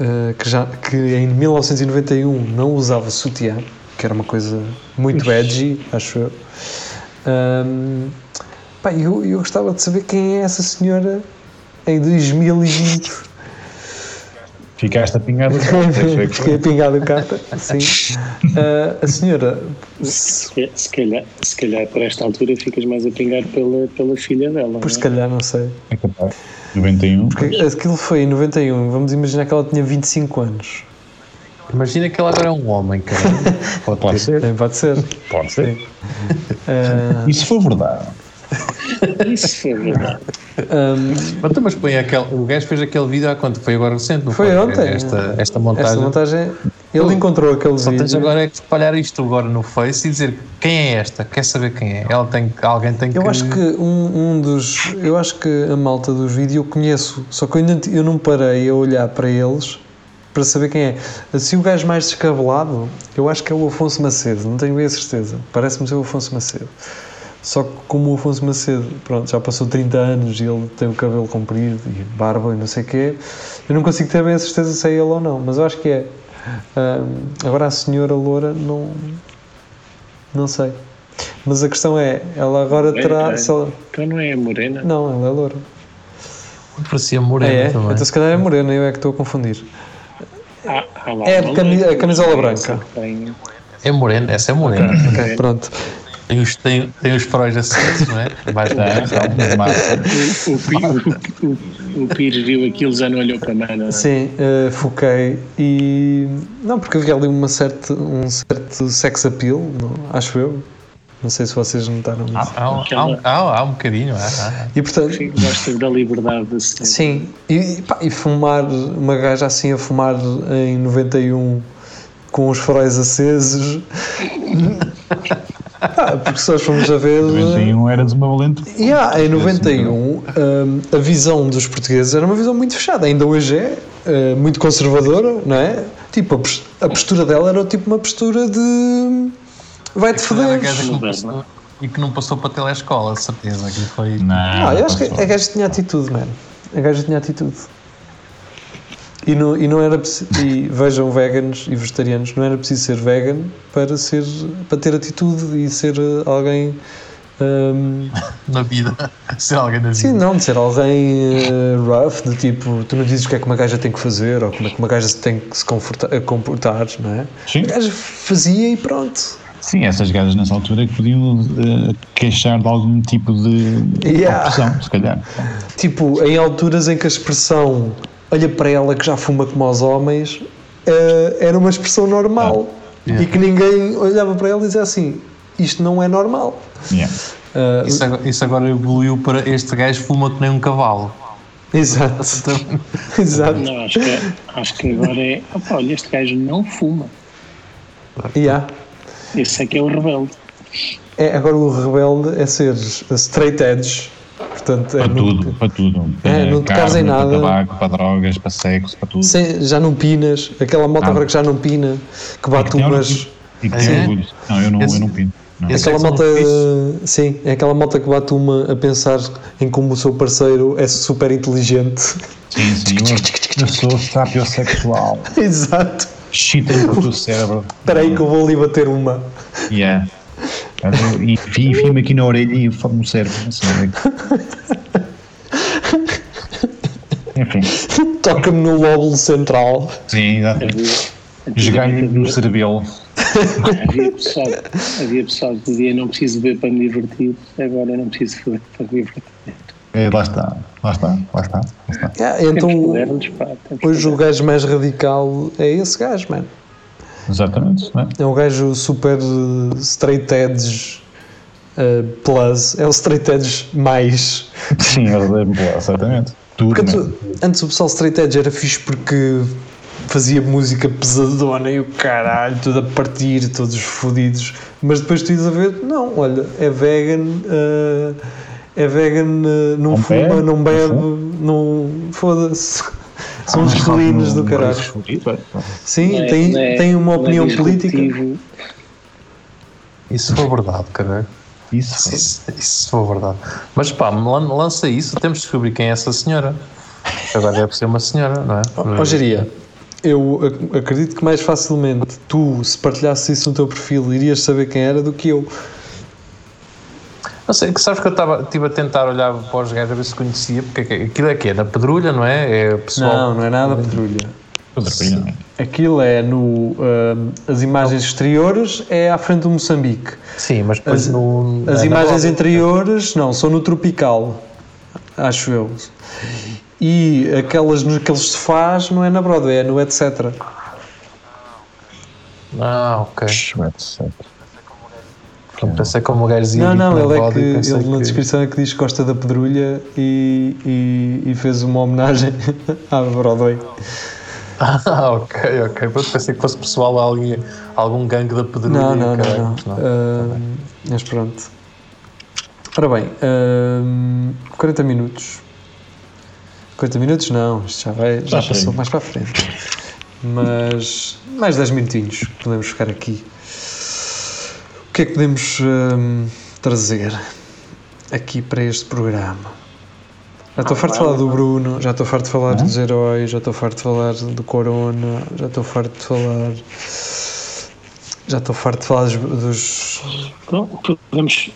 ah, que, já, que em 1991 não usava sutiã, que era uma coisa muito edgy, acho eu. Ahm, pá, eu, eu gostava de saber quem é essa senhora em 2020. Ficaste a pingar do que Fiquei foi. pingado o carta, sim. Ah, a senhora, Se, se calhar, se calhar por esta altura ficas mais a pingar pela, pela filha dela. por se não é? calhar, não sei. É capaz. 91. Porque aquilo foi em 91, vamos imaginar que ela tinha 25 anos. Imagina que ele agora é um homem, cara. Pode, Pode ter. ser. Também pode ser. Pode ser. E se for verdade? Isso foi verdade. Então, mas aquele, o gajo fez aquele vídeo há quanto? Foi agora recente, Foi ontem. Esta, esta montagem. esta montagem, ele encontrou aqueles Só tens vídeos. agora é que espalhar isto agora no Face e dizer quem é esta, quer saber quem é. Ela tem, alguém tem que. Eu acho que um, um dos. Eu acho que a malta dos vídeos eu conheço, só que eu, ainda, eu não parei a olhar para eles para saber quem é. Assim, o gajo mais descabelado, eu acho que é o Afonso Macedo, não tenho bem a certeza. Parece-me ser o Afonso Macedo. Só que, como o Afonso Macedo, pronto, já passou 30 anos e ele tem o cabelo comprido e barba e não sei o quê, eu não consigo ter bem a certeza se é ele ou não, mas eu acho que é. Agora, a senhora Loura, não. Não sei. Mas a questão é, ela agora É, terá. é. ela- Então não é a morena? não, ela é loura. parecia moreno é, é? também. Então se calhar é morena, eu é que estou a confundir. Ah, ah lá, É a camisola branca. É moreno, essa é morena. Ok, pronto. Tem os, tem, tem os faróis acesos, não é? Mais Tá, então, mas- O, o, o, o, o Pires viu aquilo já não olhou para a mano. Sim, eh, foquei e. Não, porque havia ali uma certa, um certo sex appeal, não- acho eu. Não sei se vocês notaram isso. Há, um- há, um, há, há um bocadinho, há, há. E portanto, Sim, Gosta da liberdade de se sim, e, pá, e fumar, uma gaja assim a fumar em 91 com os faróis acesos. Ah, porque se nós fomos a ver. 91 era desmavalente. E há, em 91, hum, a visão dos portugueses era uma visão muito fechada. Ainda hoje é eh, muito conservadora, não é? Tipo, a pos- a postura dela era tipo uma postura de. Vai-te Aquela foder. gaja com- Moderna. e que não passou para a telescola, certeza. Que foi. Não, Ah, eu acho que a gaja tinha atitude, mano. A gaja tinha atitude. E não, e não era. E vejam, veganos e vegetarianos, não era preciso ser vegan para, ser, para ter atitude e ser eh, alguém. hum, Na vida. Ser alguém na vida. sim, não, de ser alguém eh, rough, de tipo, tu não dizes o que é que uma gaja tem que fazer ou como é que uma gaja tem que se eh, comportar, não é? Sim. A gaja fazia e pronto. Sim, essas gajas nessa altura que podiam eh, queixar de algum tipo de Yeah. opressão, se calhar. Tipo, em alturas em que a expressão olha para ela que já fuma como os homens eh, era uma expressão normal Yeah. e que ninguém olhava para ela e dizia assim: isto não é normal. Yeah. Eh, Isso agora, isso agora evoluiu para este gajo fuma que nem um cavalo. exato, exato. Não, acho que, acho que agora é. opa, olha, este gajo não fuma. Yeah. Esse é que é o rebelde. É, agora o rebelde é ser straight edge, portanto, é Para não- tudo, para tudo. É, não te cares em nada. Para tabaco, para drogas, para sexo, para tudo. sem- já não pinas, aquela moto Ah. agora que já não pina, que bate tem umas. E que É? tem orgulho. Não, eu não, Esse- eu não pinto. Não. Aquela é que malta, são sim, é aquela malta que bate uma a pensar em como o seu parceiro é super inteligente. Sim, sim. Eu, eu sou sapiosexual. Exato. Chita-me para o teu cérebro. Espera aí que eu vou ali bater uma. Yeah. E enfim, enfim-me aqui na orelha e o cérebro. Assim. Enfim, Toca-me no lóbulo central. sim, exato. Jogar-lhe no cerebelo. havia, pessoal, havia pessoal que dizia não preciso beber para me divertir, agora eu não preciso beber para me divertir. É, lá está, lá está, lá está. Lá está. Ah, Temos então, pá. hoje o gajo mais radical é esse gajo, mano. Exatamente. É? É um gajo super uh, straight edge uh, plus. É o straight edge mais. Sim, é boa, exatamente. Tudo. Mesmo. antes, o pessoal straight edge era fixe porque fazia música pesadona e o caralho, tudo a partir, todos fodidos. Mas depois tu ias a ver, não, olha, é vegan, uh, é vegan, uh, não, Não fuma, bebe, não bebe, não. Foda-se. São uns Mas felinos do não caralho. vai. Sim, é- tem, é- tem uma não é opinião política. Isso foi verdade, caralho. Isso. Isso, isso foi verdade. Mas pá, lan- lança isso, temos de descobrir quem é essa senhora. Agora deve ser uma senhora, não é? Ó Jeria, eu ac- acredito que mais facilmente tu, se partilhasses isso no teu perfil, irias saber quem era do que eu. Não sei, que sabes que eu estava estive a tentar olhar para os gajos a ver se conhecia, porque é que- aquilo é que é na pedrulha, não é? É pessoal. Não, não é nada coisa, não é? Aquilo é no. ahm, as imagens exteriores é à frente do Moçambique. Sim, mas depois As, no. as imagens interiores, não, são no tropical, acho eu. E aquelas naqueles sofás não é na Broadway, é no etc. Ah, ok. Etc. Pronto, pensei como o gajo. Não, não, na ele é que ele na que- descrição é que diz que gosta da pedrulha e, e, e fez uma homenagem à Broadway. Ah, ok, ok. Pronto, pensei que fosse pessoal alguém, algum gangue da pedrulha. Não, não, não, não. mas não. Ah, mas pronto. Ora bem, ah, 40 minutos. 40 minutos não, isto já, vai, já Já passou mais para a frente. Mas mais 10 minutinhos podemos ficar aqui. O que é que podemos ah, trazer aqui para este programa? Já estou farto de falar do Bruno, já estou farto de falar dos heróis, já estou farto de falar do Corona, já estou farto de falar. Já estou farto de falar dos. dos- Então, podemos.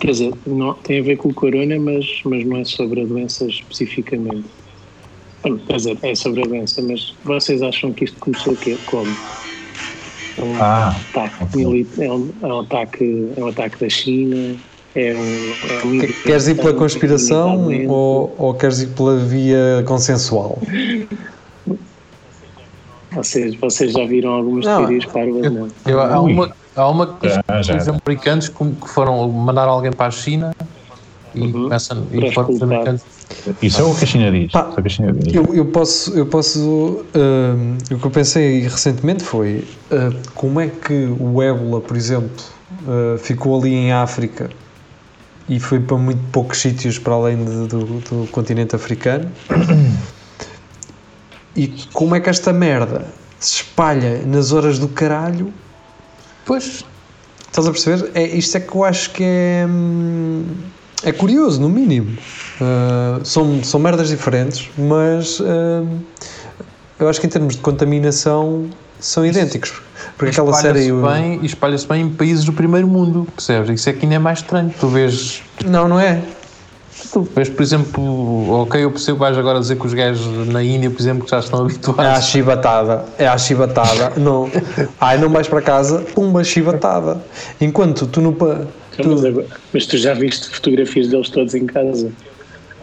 Quer dizer, não, tem a ver com o corona, mas, mas não é sobre a doença especificamente. Quer dizer, é sobre a doença, mas vocês acham que isto começou que, como? É um Ah, ataque ok. milita- é um, é um ataque, é um ataque da China, é um. É um Que- Queres ir pela conspiração ou, ou queres ir pela via consensual? Vocês, vocês já viram algumas Não, teorias parvas, não? Eu- há, uma, há uma que Já, já, os já. americanos que foram mandar alguém para a China e Uhum. começam e foram os americanos. Isso é o que a China diz. É o que a China diz. Eu, eu posso. Eu posso hum, o que eu pensei recentemente foi uh, como é que o ébola, por exemplo, uh, ficou ali em África e foi para muito poucos sítios para além de- do, do continente africano. E como é que esta merda se espalha nas horas do caralho Pois, Estás a perceber? É, isto é que eu acho que é, hum, é curioso, no mínimo. Uh, são, são merdas diferentes, mas uh, eu acho que em termos de contaminação são idênticos. Porque aquela série. O- bem, e espalha-se bem em países do primeiro mundo, percebes? Isso é que ainda é mais estranho. Tu vês, Não, não é? tu vês, por exemplo, ok, eu percebo, vais agora dizer que os gajos na Índia, por exemplo, que já estão É a habituados. chibatada. É a chibatada. não. Ai, não vais para casa, pumba, chibatada. Enquanto tu no. Então, Mas, Tu, agora- mas tu já viste fotografias deles todos em casa?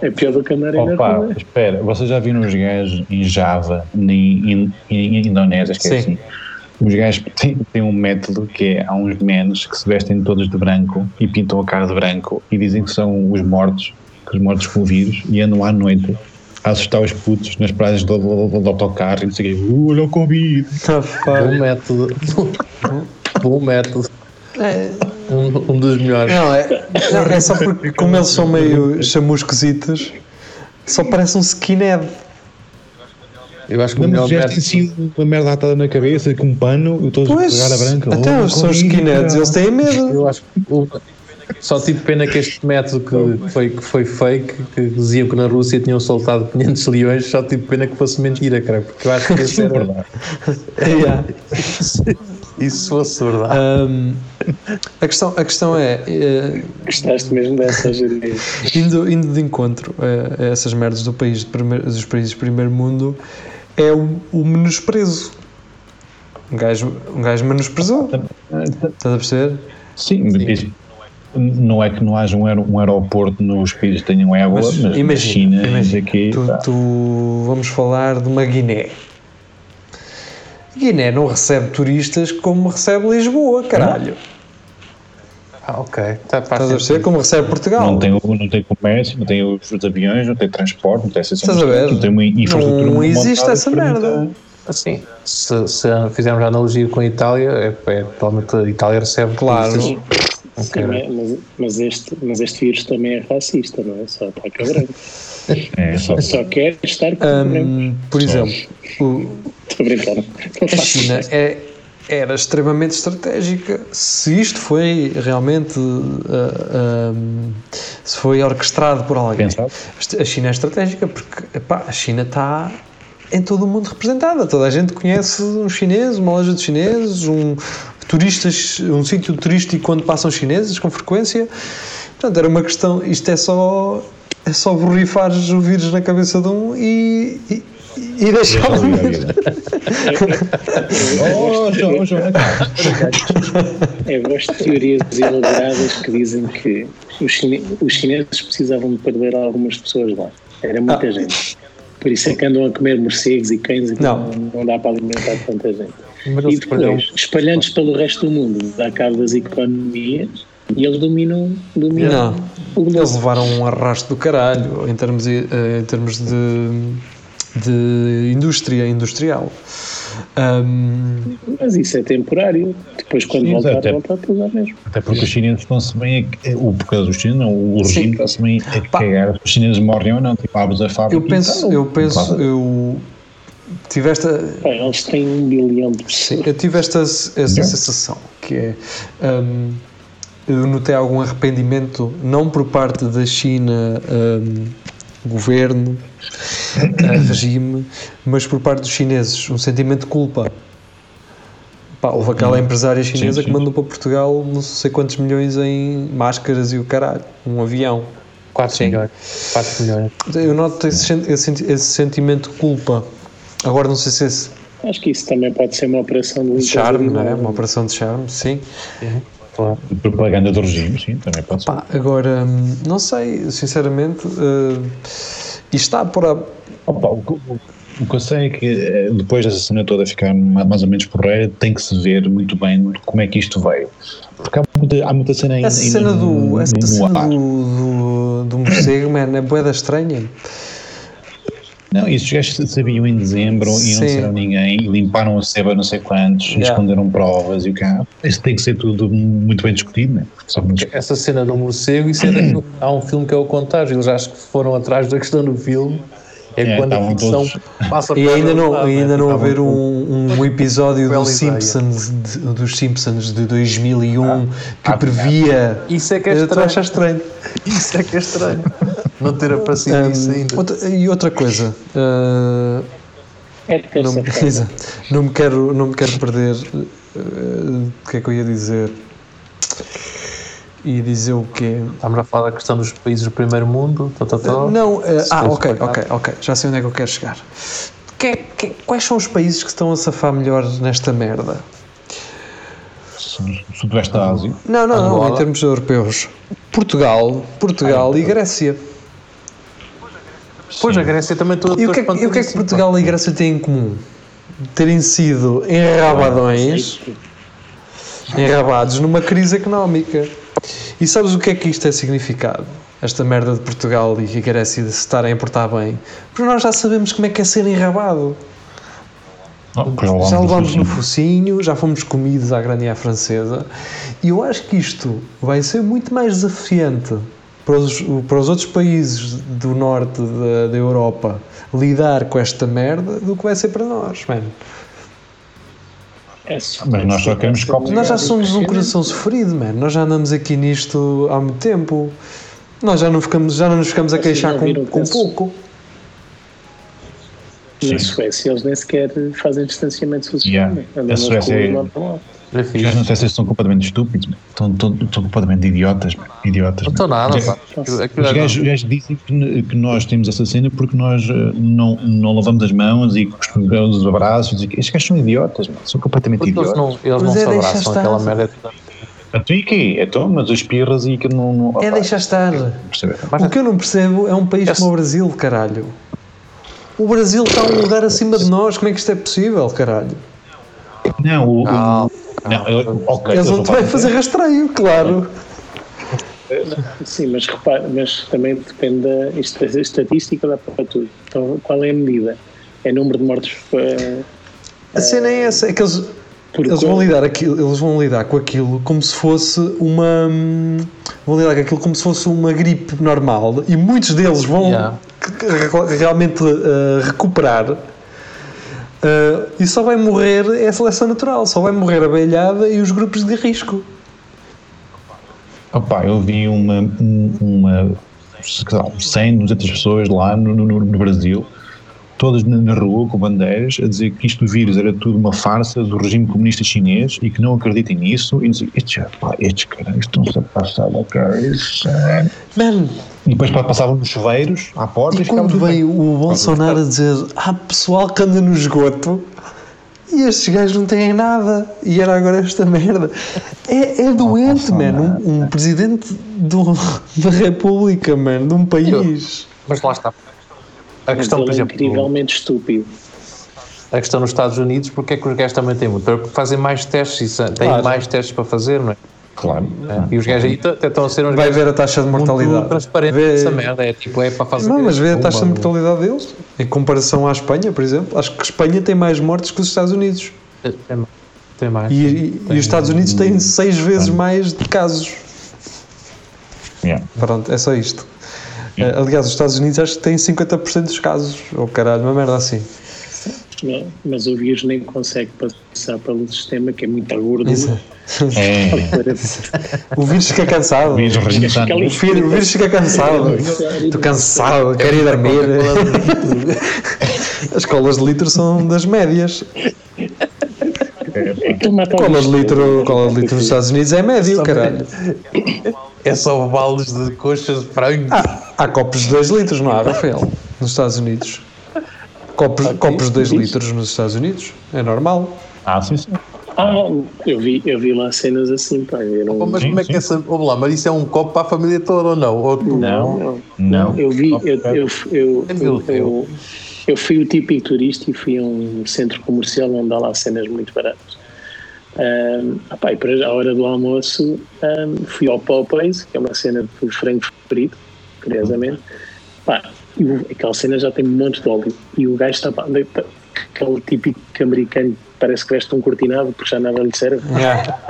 É pior do que andarem na Opa, rua. espera, vocês já viram os gajos em Java, em, em, em Indonésia, que é Sim. assim? Os gajos têm, têm um método que é, há uns menos que se vestem todos de branco e pintam a cara de branco e dizem que são os mortos, que os mortos com o vírus, e andam à noite a assustar os putos nas praias do, do, do, do autocarro e não sei o quê. Uh, olha o Covid. Pá. Bom método. Bom método. É, Um, um dos melhores. não, é, não, é só porque, como eles são meio chamusquesitos, só parece um skinhead. Eu acho que o melhor tem sido uma merda atada na cabeça com um pano e todos a Pois, pegar a branca. até os são Covid, skinheads, eles têm medo. Eu acho que o- só tive pena que este método que foi, que foi fake, que diziam que na Rússia tinham soltado 500 leões, só tive pena que fosse mentira, cara, porque eu acho que Sim, era, verdade. Yeah. isso fosse verdade. Um, a, questão, a questão é, eh, Gostaste mesmo dessa indo, indo de encontro a, a essas merdas do país de primeiro, dos países de primeiro mundo, é o, o menosprezo. Um gajo, um gajo menosprezou. Estás a perceber? Sim, mas isso- não é que não haja um, aer- um aeroporto nos países que tenham ébola, Mas mas, na imagina, China, imagina, aqui, tu, pá, tu- vamos falar de uma Guiné. Guiné não recebe turistas como recebe Lisboa, caralho. Ah, ok. Tá, Estás a perceber? Como recebe Portugal. não tem, não tem comércio, não tem os, aviões, não tem transporte, não tem essas Estás a cenas ver? todas, não tem uma infraestrutura Não existe essa merda. Assim, se, se fizermos a analogia com a Itália, é, é, totalmente a Itália recebe Claro. Sim, mas, mas- mas este, mas este vírus também é racista, não é? Só ataca branco. É, só, Só quer estar com. Hum, por exemplo, o- Estou a China é, era extremamente estratégica. Se isto foi realmente. ah, ah, se foi orquestrado por alguém. Pensado. A China é estratégica porque epá, a China está em todo o mundo representada. Toda a gente conhece um chinês, uma loja de chineses, um turistas, um sítio turístico onde passam chineses com frequência. Portanto, era uma questão. Isto é só. É só borrifares o vírus na cabeça de um e. e e deixá-lo. Oh, João, João, Eu gosto de teorias elaboradas que dizem que os, chine- os chineses precisavam de perder algumas pessoas lá. Era muita Ah. gente. Por isso é que andam a comer morcegos e cães e Não. não, dá para alimentar tanta gente. Mas E depois, espalhando-se pelo resto do mundo, dá cabo das economias e eles dominam, dominam Não, o eles levaram um arrasto do caralho em termos, eh, em termos de, de indústria industrial. Ahm, Mas isso é temporário. Depois, quando Sim, voltar, até- voltar tudo ao mesmo. Até porque os chineses estão-se bem, a, o, por causa dos chineses, não, o regime está-se bem a Pá. cagar. Os chineses morrem ou não, tipo, abres a fábrica eu penso, eu penso, eu tive esta, Pá, eles têm um bilhão de sim, pessoas. eu tive esta essa sensação que é ahm, eu notei algum arrependimento não por parte da China ahm, governo regime mas por parte dos chineses um sentimento de culpa Pá, houve aquela empresária chinesa sim. que mandou para Portugal não sei quantos milhões em máscaras e o caralho um avião 4 Sim. milhões. 4 milhões. eu noto esse, esse, esse sentimento de culpa agora não sei se esse Acho que isso também pode ser uma operação de charme, não é? Uma operação de charme, sim. Claro. Propaganda do regime, sim, também pode ser. Pá, agora, hum, não sei, sinceramente, uh, isto está por a. Opa, o, que- o- o que eu sei é que eh, depois dessa cena toda ficar ma- mais ou menos porreira, tem que se ver muito bem como é que isto veio. Porque há muita, há muita cena ainda, Essa cena no, do, essa cena ar. do, do, do morcego, man, é boeda estranha. Não, esses gajos sabiam em dezembro e não disseram ninguém, e limparam a seba não sei quantos, e Yeah. esconderam provas e o carro. Isso tem que ser tudo muito bem discutido, né? Só que não discute. Essa cena do morcego, isso é daquilo- há um filme que é o Contágio. Eles acho que foram atrás da questão do filme É, É, quando a estavam ficção todos- passa E a ainda não, ainda né? não haver um, um episódio dos. Simpsons, de, dos Simpsons de 2001 que ah, previa. Isso é que é a estranho. estranho. Isso é que é estranho. não ter aparecido isso Um, ainda. outra- e outra coisa, uh, É de não, me- não me quero, não me quero perder. uh, O que é que eu ia dizer? Ia dizer o quê? Estamos a falar da questão dos países do primeiro mundo. Tá, tá, tá. Não, uh, ah, ok, ok, ok. Já sei onde é que eu quero chegar. Que- que- quais são os países que estão a safar melhor nesta merda? Sudoeste da Ásia. Não, não, não, em termos europeus. Portugal, Portugal e Grécia. Pois a Grécia também toda E o que, é, e o que é que Portugal e Grécia têm em comum? Terem sido enrabadões, enrabados numa crise económica. E sabes o que é que isto é significado? Esta merda de Portugal e a Grécia de se estarem a portar bem. Porque nós já sabemos como é que é ser enrabado. Oh, Já levámos no focinho, já fomos comidos à grande à francesa. E eu acho que isto vai ser muito mais desafiante para os, para os outros países do norte da, da Europa lidar com esta merda do que vai ser para nós, mano. É Mas nós só queremos copos. Nós já somos um coração sofrido, mano. Nós já andamos aqui nisto há muito tempo. Nós já não, ficamos, já não nos ficamos a queixar com, com pouco. Na Suécia eles nem sequer fazem distanciamento social. Yeah. né? A Suécia é- É Os fixe. gajos não sei se eles são completamente estúpidos, estão, estão, estão completamente idiotas. idiotas Não estou nada, Os- pá. Os é- gajos, os gajos dizem que, que nós temos essa cena porque nós eh, não, não lavamos as mãos e costumamos os abraços. e que- Estes gajos são idiotas, man. são completamente Porque eles idiotas. não, eles não é se deixar abraçam, estar. aquela merda é. Então e quê? Então, mas as pirras e que não. não É deixar estar. O que eu não percebo é um país Esse- como o Brasil, caralho. O Brasil está um lugar acima de nós. Como é que isto é possível, caralho? Não, o. o- Não, não, eu- ok. Eles vão também fazer rastreio, claro. Sim, mas repara, mas também depende da estatística dá para tudo. Então, qual é a medida? É número de mortos eh, A cena é essa, é que eles, eles vão lidar aquilo, eles vão lidar com aquilo como se fosse uma vão lidar com aquilo como se fosse uma gripe normal e muitos deles vão Yeah. realmente uh, recuperar uh, e só vai morrer é a seleção natural, só vai morrer a velhada e os grupos de risco. Opa, eu vi uma, um- uma lá, 100, 200 pessoas lá no, no, no Brasil, todas na, rua com bandeiras, a dizer que isto do vírus era tudo uma farsa do regime comunista chinês e que não acreditem nisso. E dizer, estes, pá, estes caras estão-se a passar da é-" Man, E depois passavam nos chuveiros à porta e, e quando vem bem. o Bolsonaro a dizer há pessoal que anda no esgoto e estes gajos não têm nada e era agora esta merda. É, é doente, man. Um, um presidente do, da República, man, de um país. Mas lá está. A questão, por é exemplo, incrivelmente estúpido. a questão nos Estados Unidos, porque é que os gajos também têm muito? Porque fazem mais testes, e sa- têm Claro. mais testes para fazer, não é? Claro. É. E os gajos aí t- até estão a ser uns Vai ver a taxa de mortalidade. transparentes Vê- essa merda. É tipo, é para fazer. Não, mas vê a taxa de mortalidade deles em comparação à Espanha, por exemplo. Acho que a Espanha tem mais mortes que os Estados Unidos. Tem, tem mais. E, e- e os Estados Unidos têm seis vezes mais de casos. Yeah. Pronto, é só isto. Eh, aliás, os Estados Unidos acho que têm 50% dos casos. Ou caralho, uma merda assim. Não, mas o vírus nem consegue passar pelo sistema, que é muito gordura. Isso. É, O vírus fica cansado. vírus. O vírus, o vírus fica cansado. Estou cansado, quero ir dormir. As colas de litro são das médias. O Colas de litro, cola de litro nos Estados Unidos é médio, caralho. É só baldes de coxas de frango. Ah, há copos de 2 litros, não há, Rafael? Nos Estados Unidos. Copos, copos de 2 litros nos Estados Unidos. É normal. Ah, sim, sim. Ah, eu vi, eu vi lá cenas assim, pá. Eu não, mas Sim, como é que essa. Vamos lá, mas isso é um copo para a família toda ou não? Ou tu- não, não. Não. Eu vi, eu, eu, eu, eu, Tranquilo, eu, eu fui o típico turista e fui a um centro comercial onde há lá cenas muito baratas. Um, pá, e para a hora do almoço um, fui ao Popeyes, que é uma cena de frango frito, curiosamente. Pá, e aquela cena já tem um monte de óleo. E o gajo está, pá, aquele típico americano parece que veste um cortinado porque já nada lhe serve.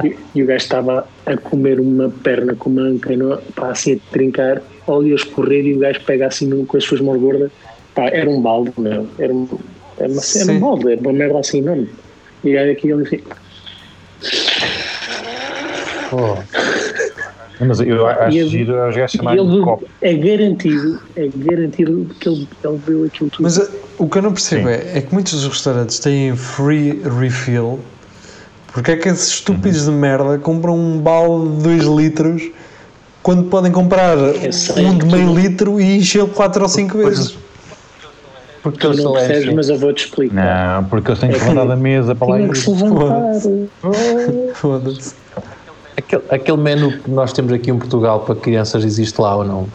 E, e o gajo estava a comer uma perna com uma canoa, pá, assim a trincar, óleo a escorrer e o gajo pega assim com as suas mãos gordas, Pá, era um balde, meu. Era, um, era, uma, era um balde, era uma merda assim enorme. E aí aqui ele Oh, Mas eu acho E ele- giro os gajos chamarem de copo. é garantido, é garantido que ele, ele bebeu aquilo tudo. Mas uh, o que eu não percebo é, é que muitos dos restaurantes têm free refill. Porque é que esses estúpidos de merda compram um balde de 2 litros quando podem comprar um de meio tu- litro e enchê-lo 4 ou 5 vezes? porque tu eles não percebes, assim. mas eu vou-te explicar. Não, porque eu tenho que É que- levantar da mesa para lá Tinha e que se levantar. Foda-se. Aquele, aquele menu que nós temos aqui em Portugal para crianças existe lá ou não?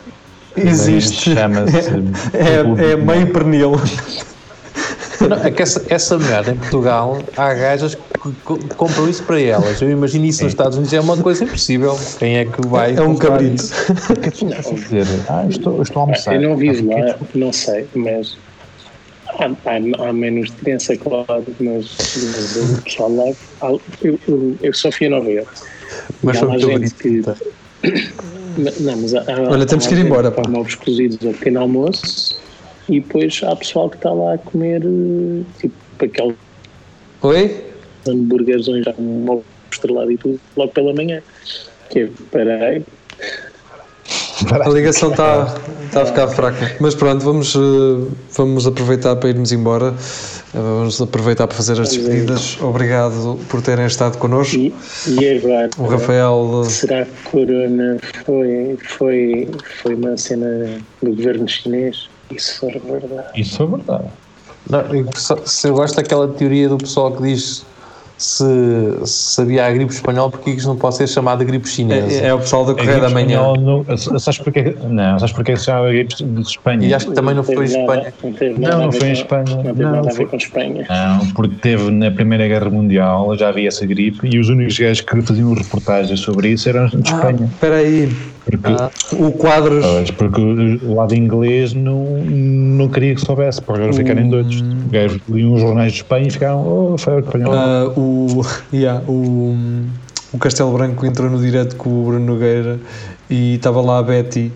Existe. Chama-se. É, é meio pernil. Não, é que essa, essa merda em Portugal há gajas que co- compram isso para elas. Eu imagino isso nos Estados Unidos é uma coisa impossível. Quem é que vai. É um cabrito. isso? dizer, ah, estou, estou a almoçar. Eu não vivo lá, não sei, mas há, há, há menos de criança, claro, mas, mas o pessoal lá. Eu, eu, eu só fui a Nova Iorque. Mas sobre gente que. cabrito. Não, mas há, há- Olha, temos há que ir embora, pá. Come ovos cozidos ao pequeno almoço e depois há pessoal que está lá a comer eh, tipo aqueles Oi? hambúrgueres já com um estrelado e tudo, logo pela manhã. Que é, peraí, A ligação está tá a ficar fraca. Mas pronto, vamos, eh, vamos aproveitar para irmos embora. Eh, Vamos aproveitar para fazer as a despedidas. Obrigado por terem estado connosco. e, e agora. O Rafael. eh, Será que Corona foi, foi, foi uma cena do governo chinês? Isso for verdade. Isso é verdade. Não, eu eu gosto daquela teoria do pessoal que diz se, se havia a gripe espanhola, porque isto não pode ser chamado de gripe chinesa? É, é o pessoal do A Correio da Manhã. não- sabes porque, não, sabes porque se chama gripe de Espanha? E acho que também não foi em Espanha. Não, Não, foi em com- Espanha. Não teve nada a ver com Espanha. Não, porque teve na Primeira Guerra Mundial, já havia essa gripe, e os únicos gajos que faziam reportagens sobre isso eram de Espanha. Espera aí. Porque, O quadros. pois, porque o lado inglês não, não queria que soubesse, para eles ficarem doidos. Os gajos liam os jornais de Espanha e ficaram, oh, foi espanhol. Ah, o, yeah, o, o Castelo Branco entrou no direto com o Bruno Nogueira e estava lá a Betty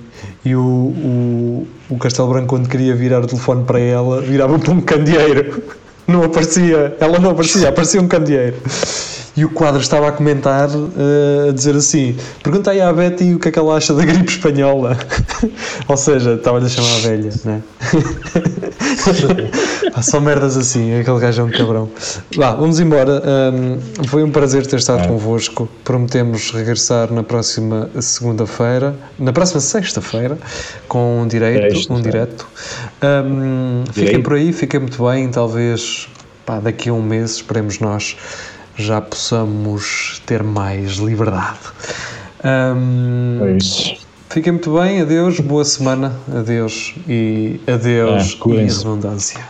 e o, o, o Castelo Branco quando queria virar o telefone para ela virava para um candeeiro não aparecia, ela não aparecia aparecia um candeeiro e o quadro estava a comentar eh, a dizer assim pergunta aí à Betty o que é que ela acha da gripe espanhola ou seja, estava-lhe a chamar a velha né? Pá, Só merdas assim, aquele gajo é um cabrão. Vá, vamos embora. Hum, foi um prazer ter estado convosco. Prometemos regressar na próxima segunda-feira, na próxima sexta-feira, com um direito. Sexta, Um direto. Hum, fiquem por aí, fiquem muito bem. Talvez pá, daqui a um mês, esperemos nós, já possamos ter mais liberdade. Hum, É isso. Fiquem muito bem, adeus, boa semana, adeus e adeus É, e redundância.